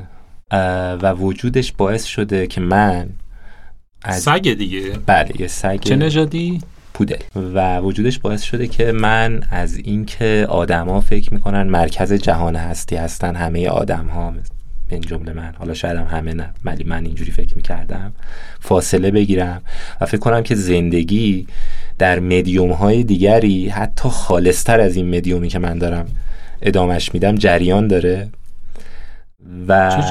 و وجودش باعث شده که من از سگ دیگه؟ بله یه سگ چه نژادی؟ پودل. و وجودش باعث شده که من از اینکه آدما فکر می‌کنن مرکز جهان هستی هستن همه آدم ها من جمله من. حالا شاید هم همه نه ولی من اینجوری فکر می‌کردم. فاصله بگیرم و فکر کنم که زندگی در مدیوم های دیگری حتی خالصتر از این مدیومی که من دارم ادامش میدم جریان داره. و.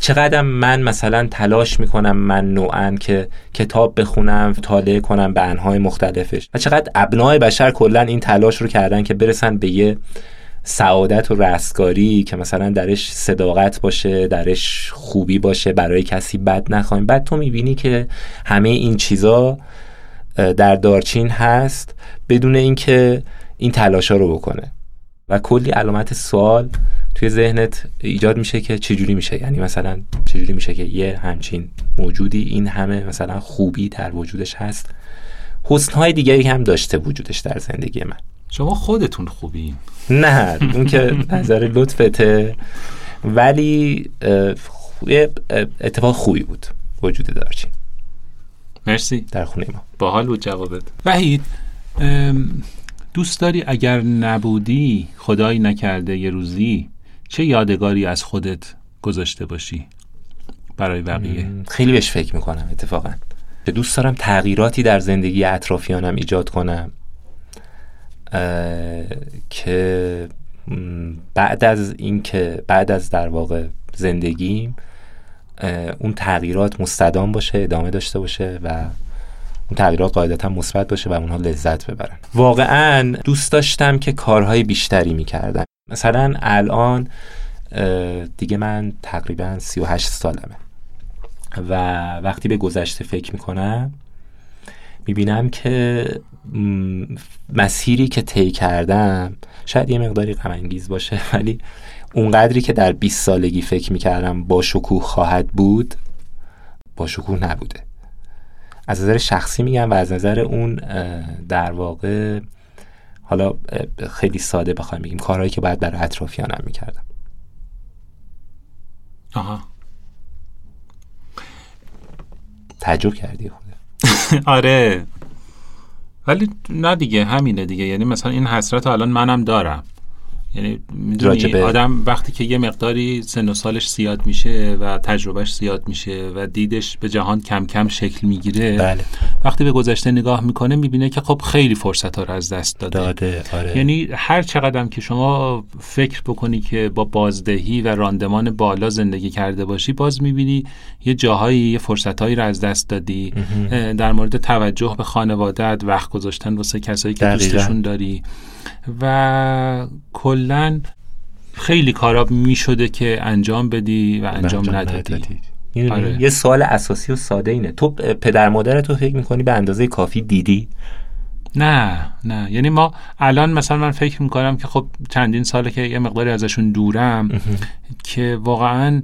چقدر من مثلا تلاش می‌کنم من نوعا که کتاب بخونم مطالعه کنم به انهای مختلفش. و چقدر ابنای بشر کلا این تلاش رو کردن که برسن به یه سعادت و رستگاری که مثلا درش صداقت باشه درش خوبی باشه برای کسی بد نخوایم. بعد تو می‌بینی که همه این چیزا در دارچین هست بدون اینکه این تلاشا رو بکنه. و کلی علامت سوال توی ذهنت ایجاد میشه که چجوری میشه؟ یعنی مثلا چجوری میشه که یه همچین موجودی این همه مثلا خوبی در وجودش هست؟ حسنهای دیگری هم داشته وجودش در زندگی من. شما خودتون خوبین. نه اون که نظر لطفته. ولی اتفاق خوبی بود وجود دارچین مرسی. در خونه ما. باحال بود جوابت. وحید دوست داری اگر نبودی خدایی نکرده یه روزی چه یادگاری از خودت گذاشته باشی برای بقیه؟ خیلی بهش فکر می‌کنم اتفاقا. دوست دارم تغییراتی در زندگی اطرافیانم ایجاد کنم. که بعد از اینکه بعد از در واقع زندگیم اون تغییرات مستدام باشه ادامه داشته باشه و اون تغییرات قاعدتا مثبت باشه و اونها لذت ببرن. واقعا دوست داشتم که کارهای بیشتری می‌کردم. مثلا الان دیگه من تقریبا 38 سالمه و وقتی به گذشته فکر می‌کنم می‌بینم که مسیری که طی کردم شاید یه مقداری غم انگیز باشه ولی اونقدری که در 20 سالگی فکر می‌کردم با شکوه خواهد بود با شکوه نبوده. از نظر شخصی میگم و از نظر اون در واقع حالا خیلی ساده بخوایم بگیم کارهایی که باید برای اطرافیانم می‌کردم. آها. تعجب کردی؟ [LAUGHS] آره. ولی نه دیگه همینه دیگه. یعنی مثلا این حسرت الان منم دارم. یعنی می‌دونی آدم وقتی که یه مقداری سن و سالش زیاد میشه و تجربهش زیاد میشه و دیدش به جهان کم کم شکل می‌گیره بله. وقتی به گذشته نگاه می‌کنه می‌بینه که خب خیلی فرصت ها رو از دست داده. داده آره. یعنی هر چقدر که شما فکر بکنی که با بازدهی و راندمان بالا زندگی کرده باشی باز می‌بینی یه جاهایی یه فرصتهایی رو از دست دادی. در مورد توجه به خانوادت وقت گذاشتن واسه کسایی که دقیقاً. دوستشون داری. و کلا خیلی کارا می‌شده که انجام بدی و انجام ندادی. می‌دونی؟ آره. یه سوال اساسی و ساده اینه. تو پدر مادر تو فکر می‌کنی به اندازه کافی دیدی؟ نه نه. یعنی ما الان مثلا من فکر می‌کنم که خب چندین ساله که یه مقداری ازشون دورم که واقعا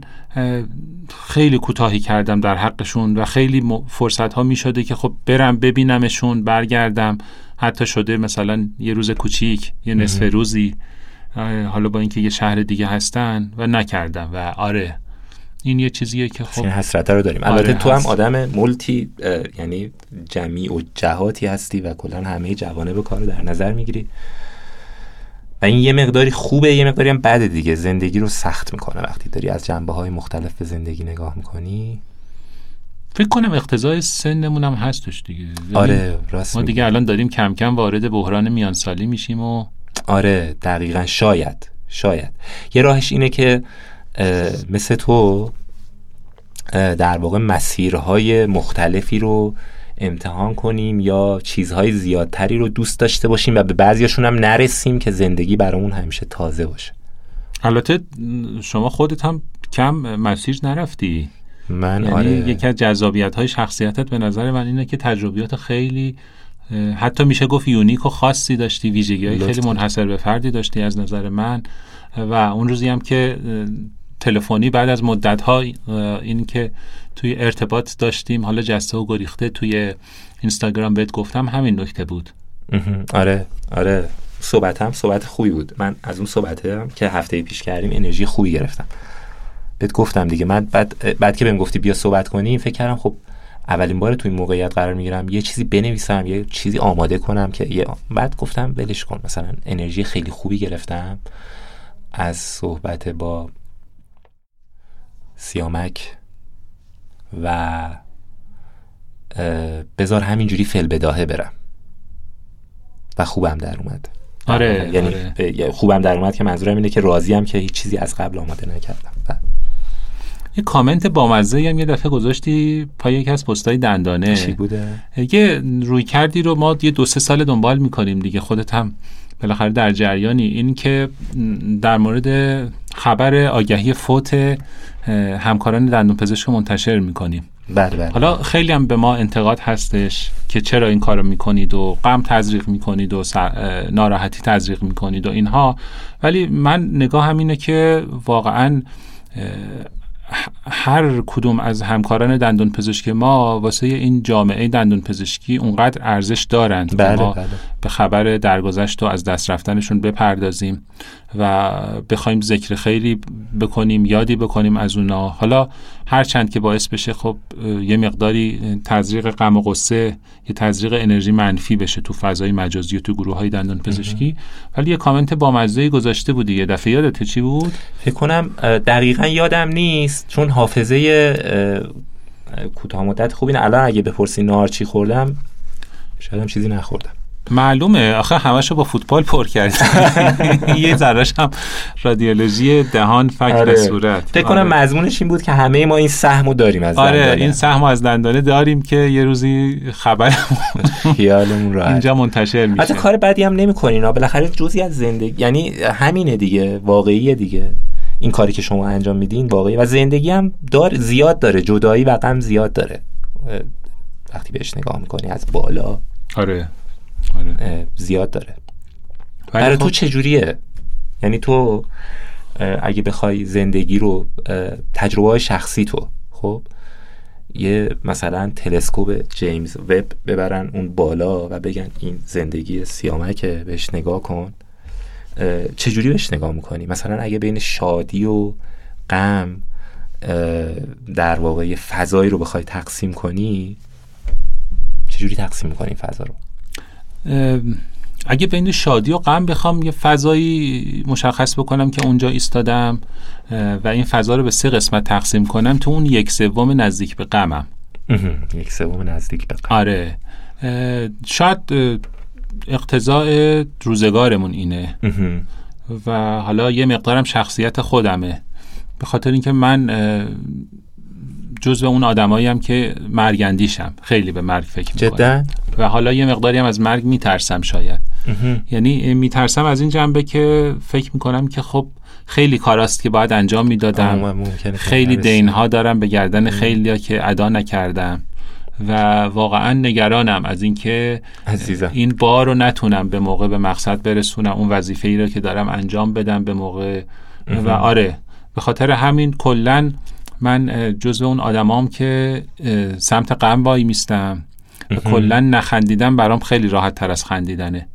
خیلی کوتاهی کردم در حقشون و خیلی فرصت ها می شده که خب برم ببینمشون برگردم. حتی شده مثلا یه روز کوچیک یه نصف روزی حالا با اینکه یه شهر دیگه هستن و نکردم و آره این یه چیزیه که خب حسرت رو داریم. آره، البته تو هم. آدم مولتی اه، یعنی جمعی و جهاتی هستی و کلا همه جوانب کار رو در نظر می‌گیری. و این یه مقداری خوبه یه مقداری هم بده دیگه. زندگی رو سخت می‌کنه وقتی داری از جنبه های مختلف به زندگی نگاه می‌کنی. فکر کنم اقتضای سنمون هم هستش دیگه. آره راست ما. دیگه الان داریم کم کم وارد بحران میانسالی میشیم و آره دقیقا شاید شاید. یه راهش اینه که مثل تو در واقع مسیرهای مختلفی رو امتحان کنیم یا چیزهای زیادتری رو دوست داشته باشیم و به بعضیاشون هم نرسیم که زندگی برامون همیشه تازه باشه. البته شما خودت هم کم مسیر نرفتی. من یعنی آره. یکی از جذابیت های شخصیتت به نظر من اینه که تجربیات خیلی حتی میشه گفت یونیک و خاصی داشتی ویژگی های خیلی. منحصر به فردی داشتی از نظر من. و اون روزی هم که تلفنی بعد از مدت ها این که توی ارتباط داشتیم حالا جسته و گریخته توی اینستاگرام بهت گفتم همین نکته بود. آره آره. صحبت هم صحبت خوبی بود. من از اون صحبت هم که هفته پیش کردیم انرژی خوبی گرفتم. بهت گفتم دیگه. من بعد, بعد که بهم گفتی بیا صحبت کنیم فکر کردم خب اولین بار تو این موقعیت قرار می‌گیرم. یه چیزی بنویسم یه چیزی آماده کنم که یه بعد گفتم ولش کن. مثلا انرژی خیلی خوبی گرفتم. از صحبت با سیامک و بذار همینجوری فل بداهه برم. و خوبم در اومد. آره، یعنی آره. خوبم در اومد که منظورم اینه که راضیم که هیچ چیزی از قبل آماده نکردم. یه کامنت بامزه هم یه دفعه گذاشتی پای یکی از پستای دندانه. چی بوده؟ یه روی کردی رو ما یه دو سه سال دنبال می‌کنیم دیگه خودت هم بالاخره در جریانی. این که در مورد خبر آگهی فوت همکاران دندون پزشک رو منتشر می‌کنیم. بله بله. حالا خیلی هم به ما انتقاد هستش که چرا این کارو می‌کنید و غم تزریق می‌کنید و ناراحتی تزریق می‌کنید و اینها. ولی من نگاه هم اینه که واقعا هر کدوم از همکاران دندون پزشکی ما واسه این جامعه دندون پزشکی اونقدر ارزش دارند که بله ما بله. به خبر درگذشت و از دست رفتنشون بپردازیم. و بخوایم ذکر خیلی بکنیم یادی بکنیم از اونا. حالا هر چند که باعث بشه خب یه مقداری تزریق غم و غصه یه تزریق انرژی منفی بشه تو فضای مجازی و تو گروه های دندان پزشکی. ولی یه کامنت بامزه گذاشته بودی یه دفعه یادت چی بود؟ فکر کنم دقیقا یادم نیست چون حافظه اه، اه، کوتاه مدت خوبی نه. الان اگه بپرسی نهار چی خوردم شاید هم چیزی نخوردم. معلومه. آخه همشو با فوتبال پر کرد [LAUGHS] یه ذرهش هم رادیولوژی دهان فک و صورت. فکر کنم آره. مضمونش این بود که همه ما این سهمو داریم از آره دندانه. این سهم از دندانه داریم که یه روزی خبر [LAUGHS] خیالمون راحت. اینجا منتشر میشه. حتی کار بدی هم نمی‌کنین. بالاخره جزی از زندگی یعنی همینه دیگه واقعیه دیگه. این کاری که شما انجام میدین واقعی و زندگی هم دار زیاد داره. جدایی و غم زیاد داره. وقتی بهش نگاه می‌کنی از بالا. آره. آره. زیاد داره. برای خب تو چجوریه؟ یعنی تو اگه بخوای زندگی رو تجربه های شخصی تو خب یه مثلا تلسکوپ جیمز وب ببرن اون بالا و بگن این زندگی سیامکه بهش نگاه کن. چجوری بهش نگاه می‌کنی؟ مثلا اگه بین شادی و غم در واقع یه فضایی رو بخوای تقسیم کنی چجوری تقسیم می‌کنی فضا رو؟ اگه بین شادی و غم بخوام یه فضایی مشخص بکنم که اونجا ایستادم و این فضا رو به سه قسمت تقسیم کنم تو اون یک سوم نزدیک به غمم. یک سوم نزدیک به غم. آره. شاید اقتضاع روزگارمون اینه. و حالا یه مقدارم شخصیت خودمه. به خاطر اینکه من جزو اون آدمایی هم که مرگندیشم خیلی به مرگ فکر می‌کنم. و حالا یه مقداری هم از مرگ میترسم شاید. یعنی میترسم از این جنبه که فکر می‌کنم که خب خیلی کاراست که باید انجام می‌دادم. خیلی دین ها دارم به گردن خیلی که ادا نکردم. و واقعا نگرانم از اینکه این بار رو نتونم به موقع به مقصد برسونم اون وظیفه ای رو که دارم انجام بدم به موقع. و آره به خاطر همین کلا من جزو اون آدمام که سمت غم وای میستم کلا نخندیدن برام خیلی راحت تر از خندیدنه.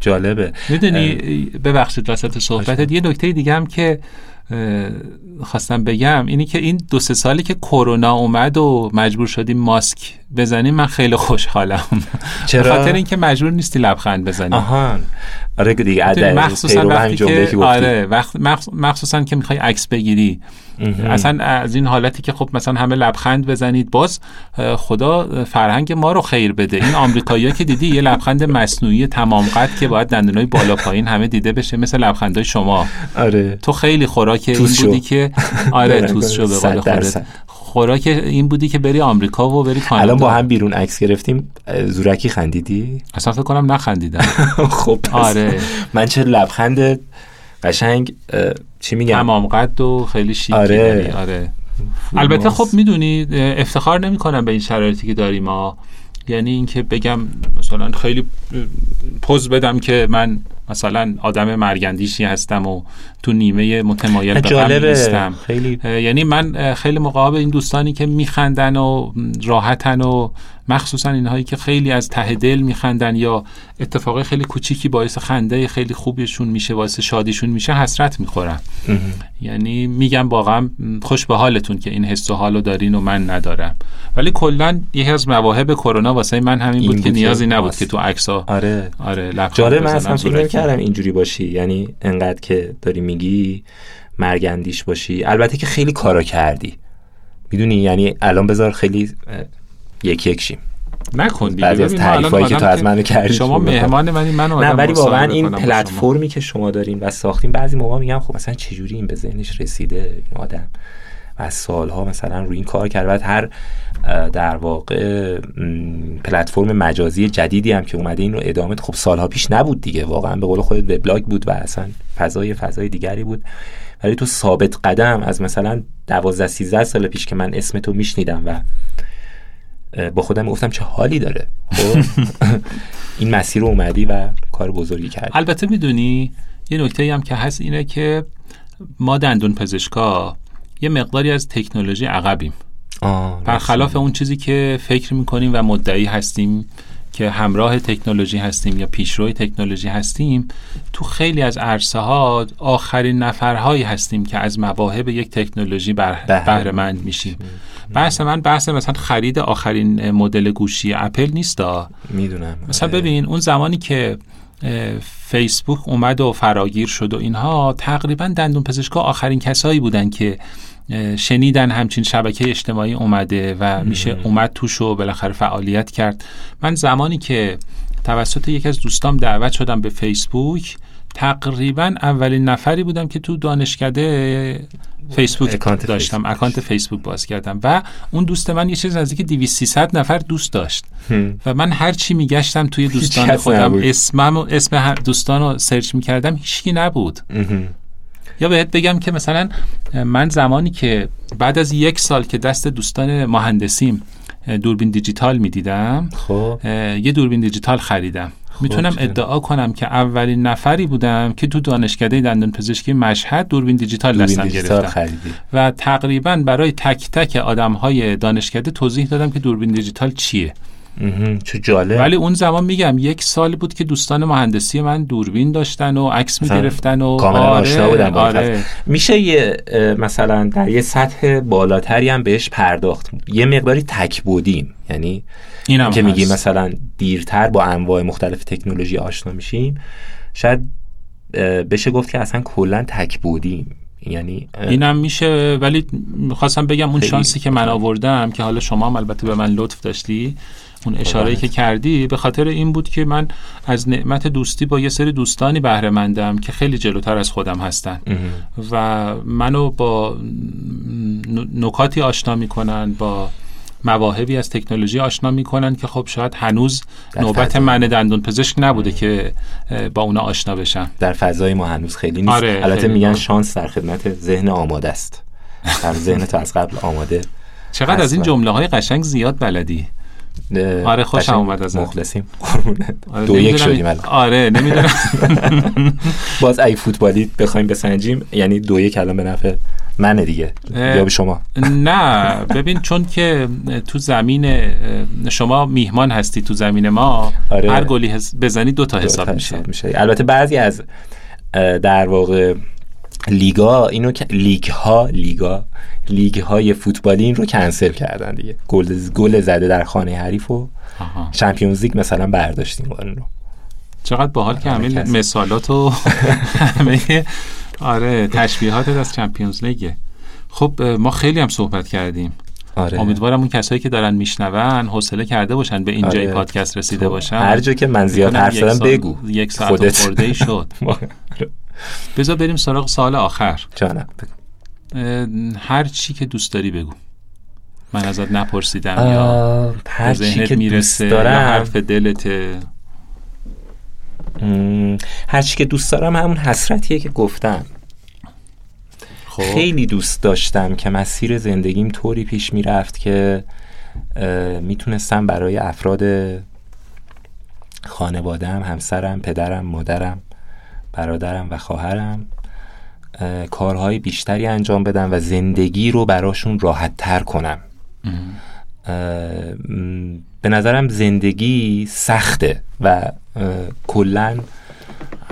جالبه. می‌دونی ببخشید وسط صحبتت یه نکته دیگه هم که خواستم بگم اینی که این دو سه سالی که کرونا اومد و مجبور شدیم ماسک بزنیم من خیلی خوشحالم. [LAUGHS] چرا؟ خاطر اینکه مجبور نیستی لبخند بزنیم آها. آره دیگه مخصوصا وقتی که آره مخصوصا که می‌خوای عکس بگیری. اصلا از این حالتی که خب مثلا همه لبخند بزنید باز خدا فرهنگ ما رو خیر بده. این آمریکایی‌ها که دیدی یه لبخند مصنوعی تمام قد که باید دندونای بالا پایین همه دیده بشه مثل لبخندای شما. آره. تو خیلی خوراک این بودی که آره توس شو به قول خودت. خوراک این بودی که بری آمریکا و بری کانادا. الان با هم بیرون عکس گرفتیم. زورکی خندیدی؟ اصلا فکر کنم نخندیدم. [LAUGHS] خب آره. من چه لبخند قشنگ چی میگم تمام قد و خیلی شیکی آره, آره. البته خب می‌دونی افتخار نمی کنم به این شرایطی که داریم ما. یعنی اینکه بگم مثلا خیلی پوز بدم که من مثلا آدم مرگندیشی هستم و تو نیمه متمایل به نیستم. خیلی. یعنی من خیلی مقابل این دوستانی که میخندن و راحتن و مخصوصا اینهایی که خیلی از ته دل میخندن یا اتفاق خیلی کوچیکی باعث خنده خیلی خوبیشون میشه باعث شادیشون میشه حسرت می‌خورم یعنی میگم واقعا خوش به حالتون که این حس و حالو دارین و من ندارم. ولی کلا یکی از مواهب کرونا واسه من همین بود, که نیازی نبود که تو عکس‌ها آره. آره جالب من اصلا فکر کردم اینجوری باشی. یعنی انقدر که داری میگی مرگندیش باشی. البته که خیلی کارا کردی. می‌دونی؟ یعنی الان بذار خیلی یک یک شیم. نکن دیگه. بعضی از تعریفایی که تو از منو کردی شما مهمان منی منو نه ولی واقعا این پلتفرمی که شما دارین و ساختین بعضی موقع میگم خب مثلا چجوری این به ذهنش رسیده این آدم؟ و سالها مثلا روی این کار کرد. و هر در واقع پلتفرم مجازی جدیدی هم که اومده این رو ادامه خب سالها پیش نبود دیگه. واقعا به قول خودت وبلاگ بود و اصلا فضای فضای دیگری بود. ولی تو ثابت قدم از مثلا 12 13 سال پیش که من اسم تو میشنیدم و با خودم گفتم چه حالی داره. خب؟ [LAUGHS] این مسیر رو اومدی و کار بزرگی کردی. البته می‌دونی یه نکته هم که هست اینه که ما دندون پزشکا یه مقداری از تکنولوژی عقبیم. برخلاف اون چیزی که فکر می‌کنیم و مدعی هستیم که همراه تکنولوژی هستیم یا پیشروی تکنولوژی هستیم تو خیلی از عرصه ها آخرین نفرهایی هستیم که از مواهب یک تکنولوژی بهره مند میشیم. بحث من بحث مثلا خرید آخرین مدل گوشی اپل نیستا؟ می‌دونم. مثلا آره. ببین اون زمانی که فیسبوک اومد و فراگیر شد و اینها تقریبا دندون پزشکا آخرین کسایی بودن که شنیدن همچین شبکه اجتماعی اومده و میشه اومد توش و بالاخره فعالیت کرد. من زمانی که توسط یکی از دوستام دعوت شدم به فیسبوک تقریبا اولین نفری بودم که تو دانشکده فیسبوک account داشتم account فیسبوک باز کردم و اون دوست من یه چیز نزدیک 200 300 نفر دوست داشت. و من هر چی میگشتم توی دوستان خودم اسمم و اسم دوستان رو search می‌کردم هیچکی نبود. یا بهت بگم که مثلا من زمانی که بعد از یک سال که دست دوستان مهندسیم دوربین دیجیتال می‌دیدم خب. یه دوربین دیجیتال خریدم. خب می‌تونم ادعا کنم که اولین نفری بودم که تو دانشکده دندان پزشکی مشهد دوربین دیجیتال دستم گرفتم. و تقریبا برای تک تک آدم های دانشکده توضیح دادم که دوربین دیجیتال چیه. چه جالب. ولی اون زمان میگم یک سال بود که دوستان مهندسی من دوربین داشتن و عکس می‌گرفتن و کاملا آشنا بودن این آره. میشه یه مثلا در یه سطح بالاتری هم بهش پرداخت. یه مقداری تک بودیم. یعنی اینم که میگی. مثلا دیرتر با انواع مختلف تکنولوژی آشنا میشیم. شاید بشه گفت که اصلا کلا تک بودیم. یعنی اینم میشه. ولی می‌خواستم بگم اون شانسی که من آوردم که حالا شما هم البته به من لطف داشتی اون اشاره که کردی به خاطر این بود که من از نعمت دوستی با یه سری دوستانی بهره مندم که خیلی جلوتر از خودم هستن. و منو با نکاتی آشنا می‌کنن با مواهبی از تکنولوژی آشنا می‌کنن که خب شاید هنوز نوبت. من دندون پزشک نبوده که اه، با اونا آشنا بشم. در فضای ما هنوز خیلی نیست. آره، البته میگن. شانس در خدمت ذهن آماده است. در ذهن تو از قبل آماده چقدر از این جمله های قشنگ زیاد بلدی. آره، خوشم اومد ازت. مخلصیم. قربونت. آره، دو یک شدیم الان. آره نمی‌دونم. بازی فوتبالی بخوایم بسنجیم یعنی دو یک الان به نفع منه دیگه. یا به شما. نه ببین چون که تو زمین شما میهمان هستی تو زمین ما آره. هر گلی بزنی دو تا دو حساب میشه. میشه. البته بعضی از در واقع لیگا اینو لیگ ها لیگا لیگ های فوتبالی این رو کنسل کردن دیگه گل گل زده در خانه حریف و. Champions League مثلا برداشتیم اون رو چقدر باحال که همه کسی. مثالات و همه آره تشبیهاتت از چمپیونز لیگه خب ما خیلی هم صحبت کردیم آره امیدوارم اون کسایی که دارن میشنون حوصله کرده باشن به اینجای آره. پادکست رسیده خب، باشن هر جا که من زیاد حرف زدم سال- بگو یک ساعت خودت. شد [LAUGHS] بذار بریم سراغ سال آخر. اه، هر چی که دوست داری بگو. من ازت نپرسیدم یا هر چی که می‌رسه دوست یا دارم. حرف دلته مم، هر چی که دوست دارم همون حسرتیه که گفتم. خب. خیلی دوست داشتم که مسیر زندگیم طوری پیش می‌رفت که می‌تونستم برای افراد خانوادم همسرم پدرم مادرم برادرم و خواهرم اه، کارهای بیشتری انجام بدم و زندگی رو براشون راحت تر کنم به نظرم زندگی سخته و کلا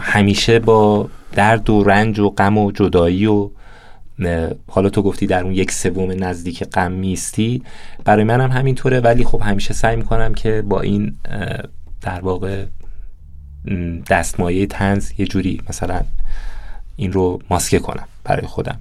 همیشه با درد و رنج و غم و جدایی و حالا تو گفتی در اون یک سوم نزدیک غم میستی برای منم همینطوره ولی خب همیشه سعی می‌کنم که با این در واقع دستمایه تنز یه جوری مثلا این رو ماسکه کنم برای خودم.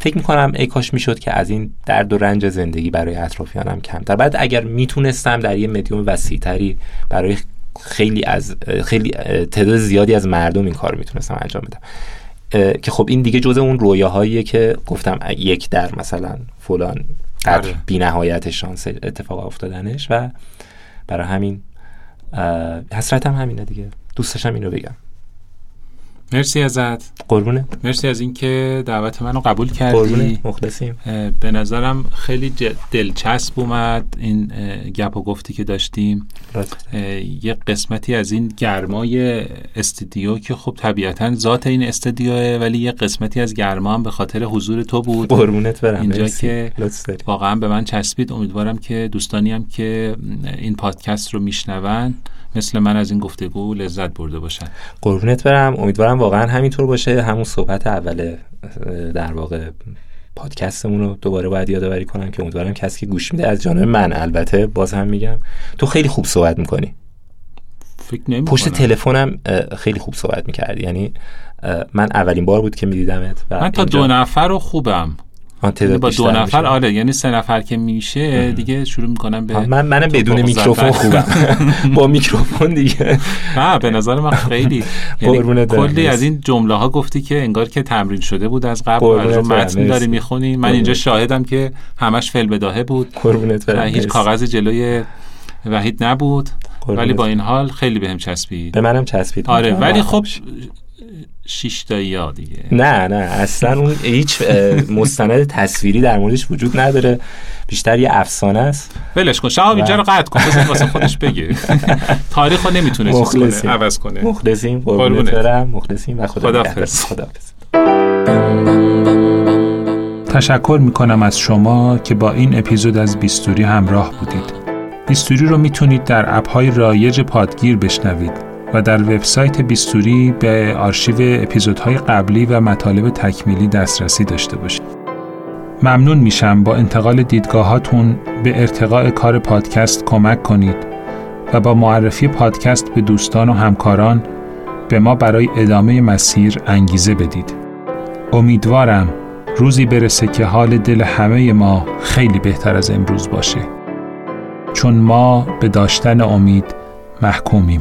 فکر می‌کنم ای کاش می‌شد که از این درد و رنج زندگی برای اطرافیانم کمتر. بعد اگر می‌تونستم در یه مدیوم وسیعتری برای خیلی از خیلی تعداد زیادی از مردم این کار می‌تونستم انجام بدم. که خب این دیگه جزء اون رویاهاییه که گفتم یک در مثلا فلان قدر آره. بی نهایت شانس اتفاق افتادنش و برای همین حسرتم همینه دیگه. دوست داشتم اینو بگم. مرسی ازت. قربونه. مرسی از اینکه دعوت منو قبول قربونه. کردی مخلصیم. اه، به نظرم خیلی دلچسب اومد این گپ و گفتی که داشتیم. یه قسمتی از این گرمای استودیو که خب طبیعتا ذات این استودیوه ولی یه قسمتی از گرما هم به خاطر حضور تو بود. قربونت برم. اینجا مرسی. که واقعا به من چسبید. امیدوارم که دوستانی هم که این پادکست رو میشنون مثل من از این گفتگو لذت برده باشن. قربونت برم. امیدوارم واقعا همینطور باشه. همون صحبت اول در واقع پادکستمون رو دوباره باید یادآوری کنم که امیدوارم کسی که گوش میده از جانب من. البته باز هم میگم تو خیلی خوب صحبت می‌کنی. فکر نمی پشت تلفنم خیلی خوب صحبت می‌کردی. یعنی من اولین بار بود که میدیدمت من تا دو نفر رو خوبم. با بیشتر دو نفر میشه. آره یعنی سه نفر که میشه دیگه شروع می‌کنم به من منم بدون. میکروفون خوبم [LAUGHS] با میکروفون دیگه نه به نظر من خیلی [LAUGHS] یعنی کلی از. این جمله ها گفتی که انگار که تمرین شده بود از قبل از متن داری. می‌خونی من. اینجا شاهدم که همش فل بداهه بود قربونت هیچ. کاغذ جلوی وحید نبود. ولی با این حال خیلی بهم چسبید به منم چسبید آره ولی خب تایی ها دیگه. نه نه اصلا اون هیچ مستند تصویری در موردش وجود نداره. بیشتر یه افسانه است. ولش کن شهاب اینجا رو قطع کن بذار واسه خودش بگه. [LAUGHS] تاریخ رو نمی‌تونه چیز. کنه عوض کنه. مخلصیم قربونت. برم. مخلصیم و خدا. خداحافظ. تشکر می کنم از شما که با این اپیزود از بیستوری همراه بودید. بیستوری رو می‌تونید در اپهای رایج پادگیر بشنوید. و در وبسایت بیستوری به آرشیو اپیزودهای قبلی و مطالب تکمیلی دسترسی داشته باشید. ممنون میشم با انتقال دیدگاهاتون به ارتقاء کار پادکست کمک کنید و با معرفی پادکست به دوستان و همکاران به ما برای ادامه مسیر انگیزه بدید. امیدوارم روزی برسه که حال دل همه ما خیلی بهتر از امروز باشه. چون ما به داشتن امید محکومیم.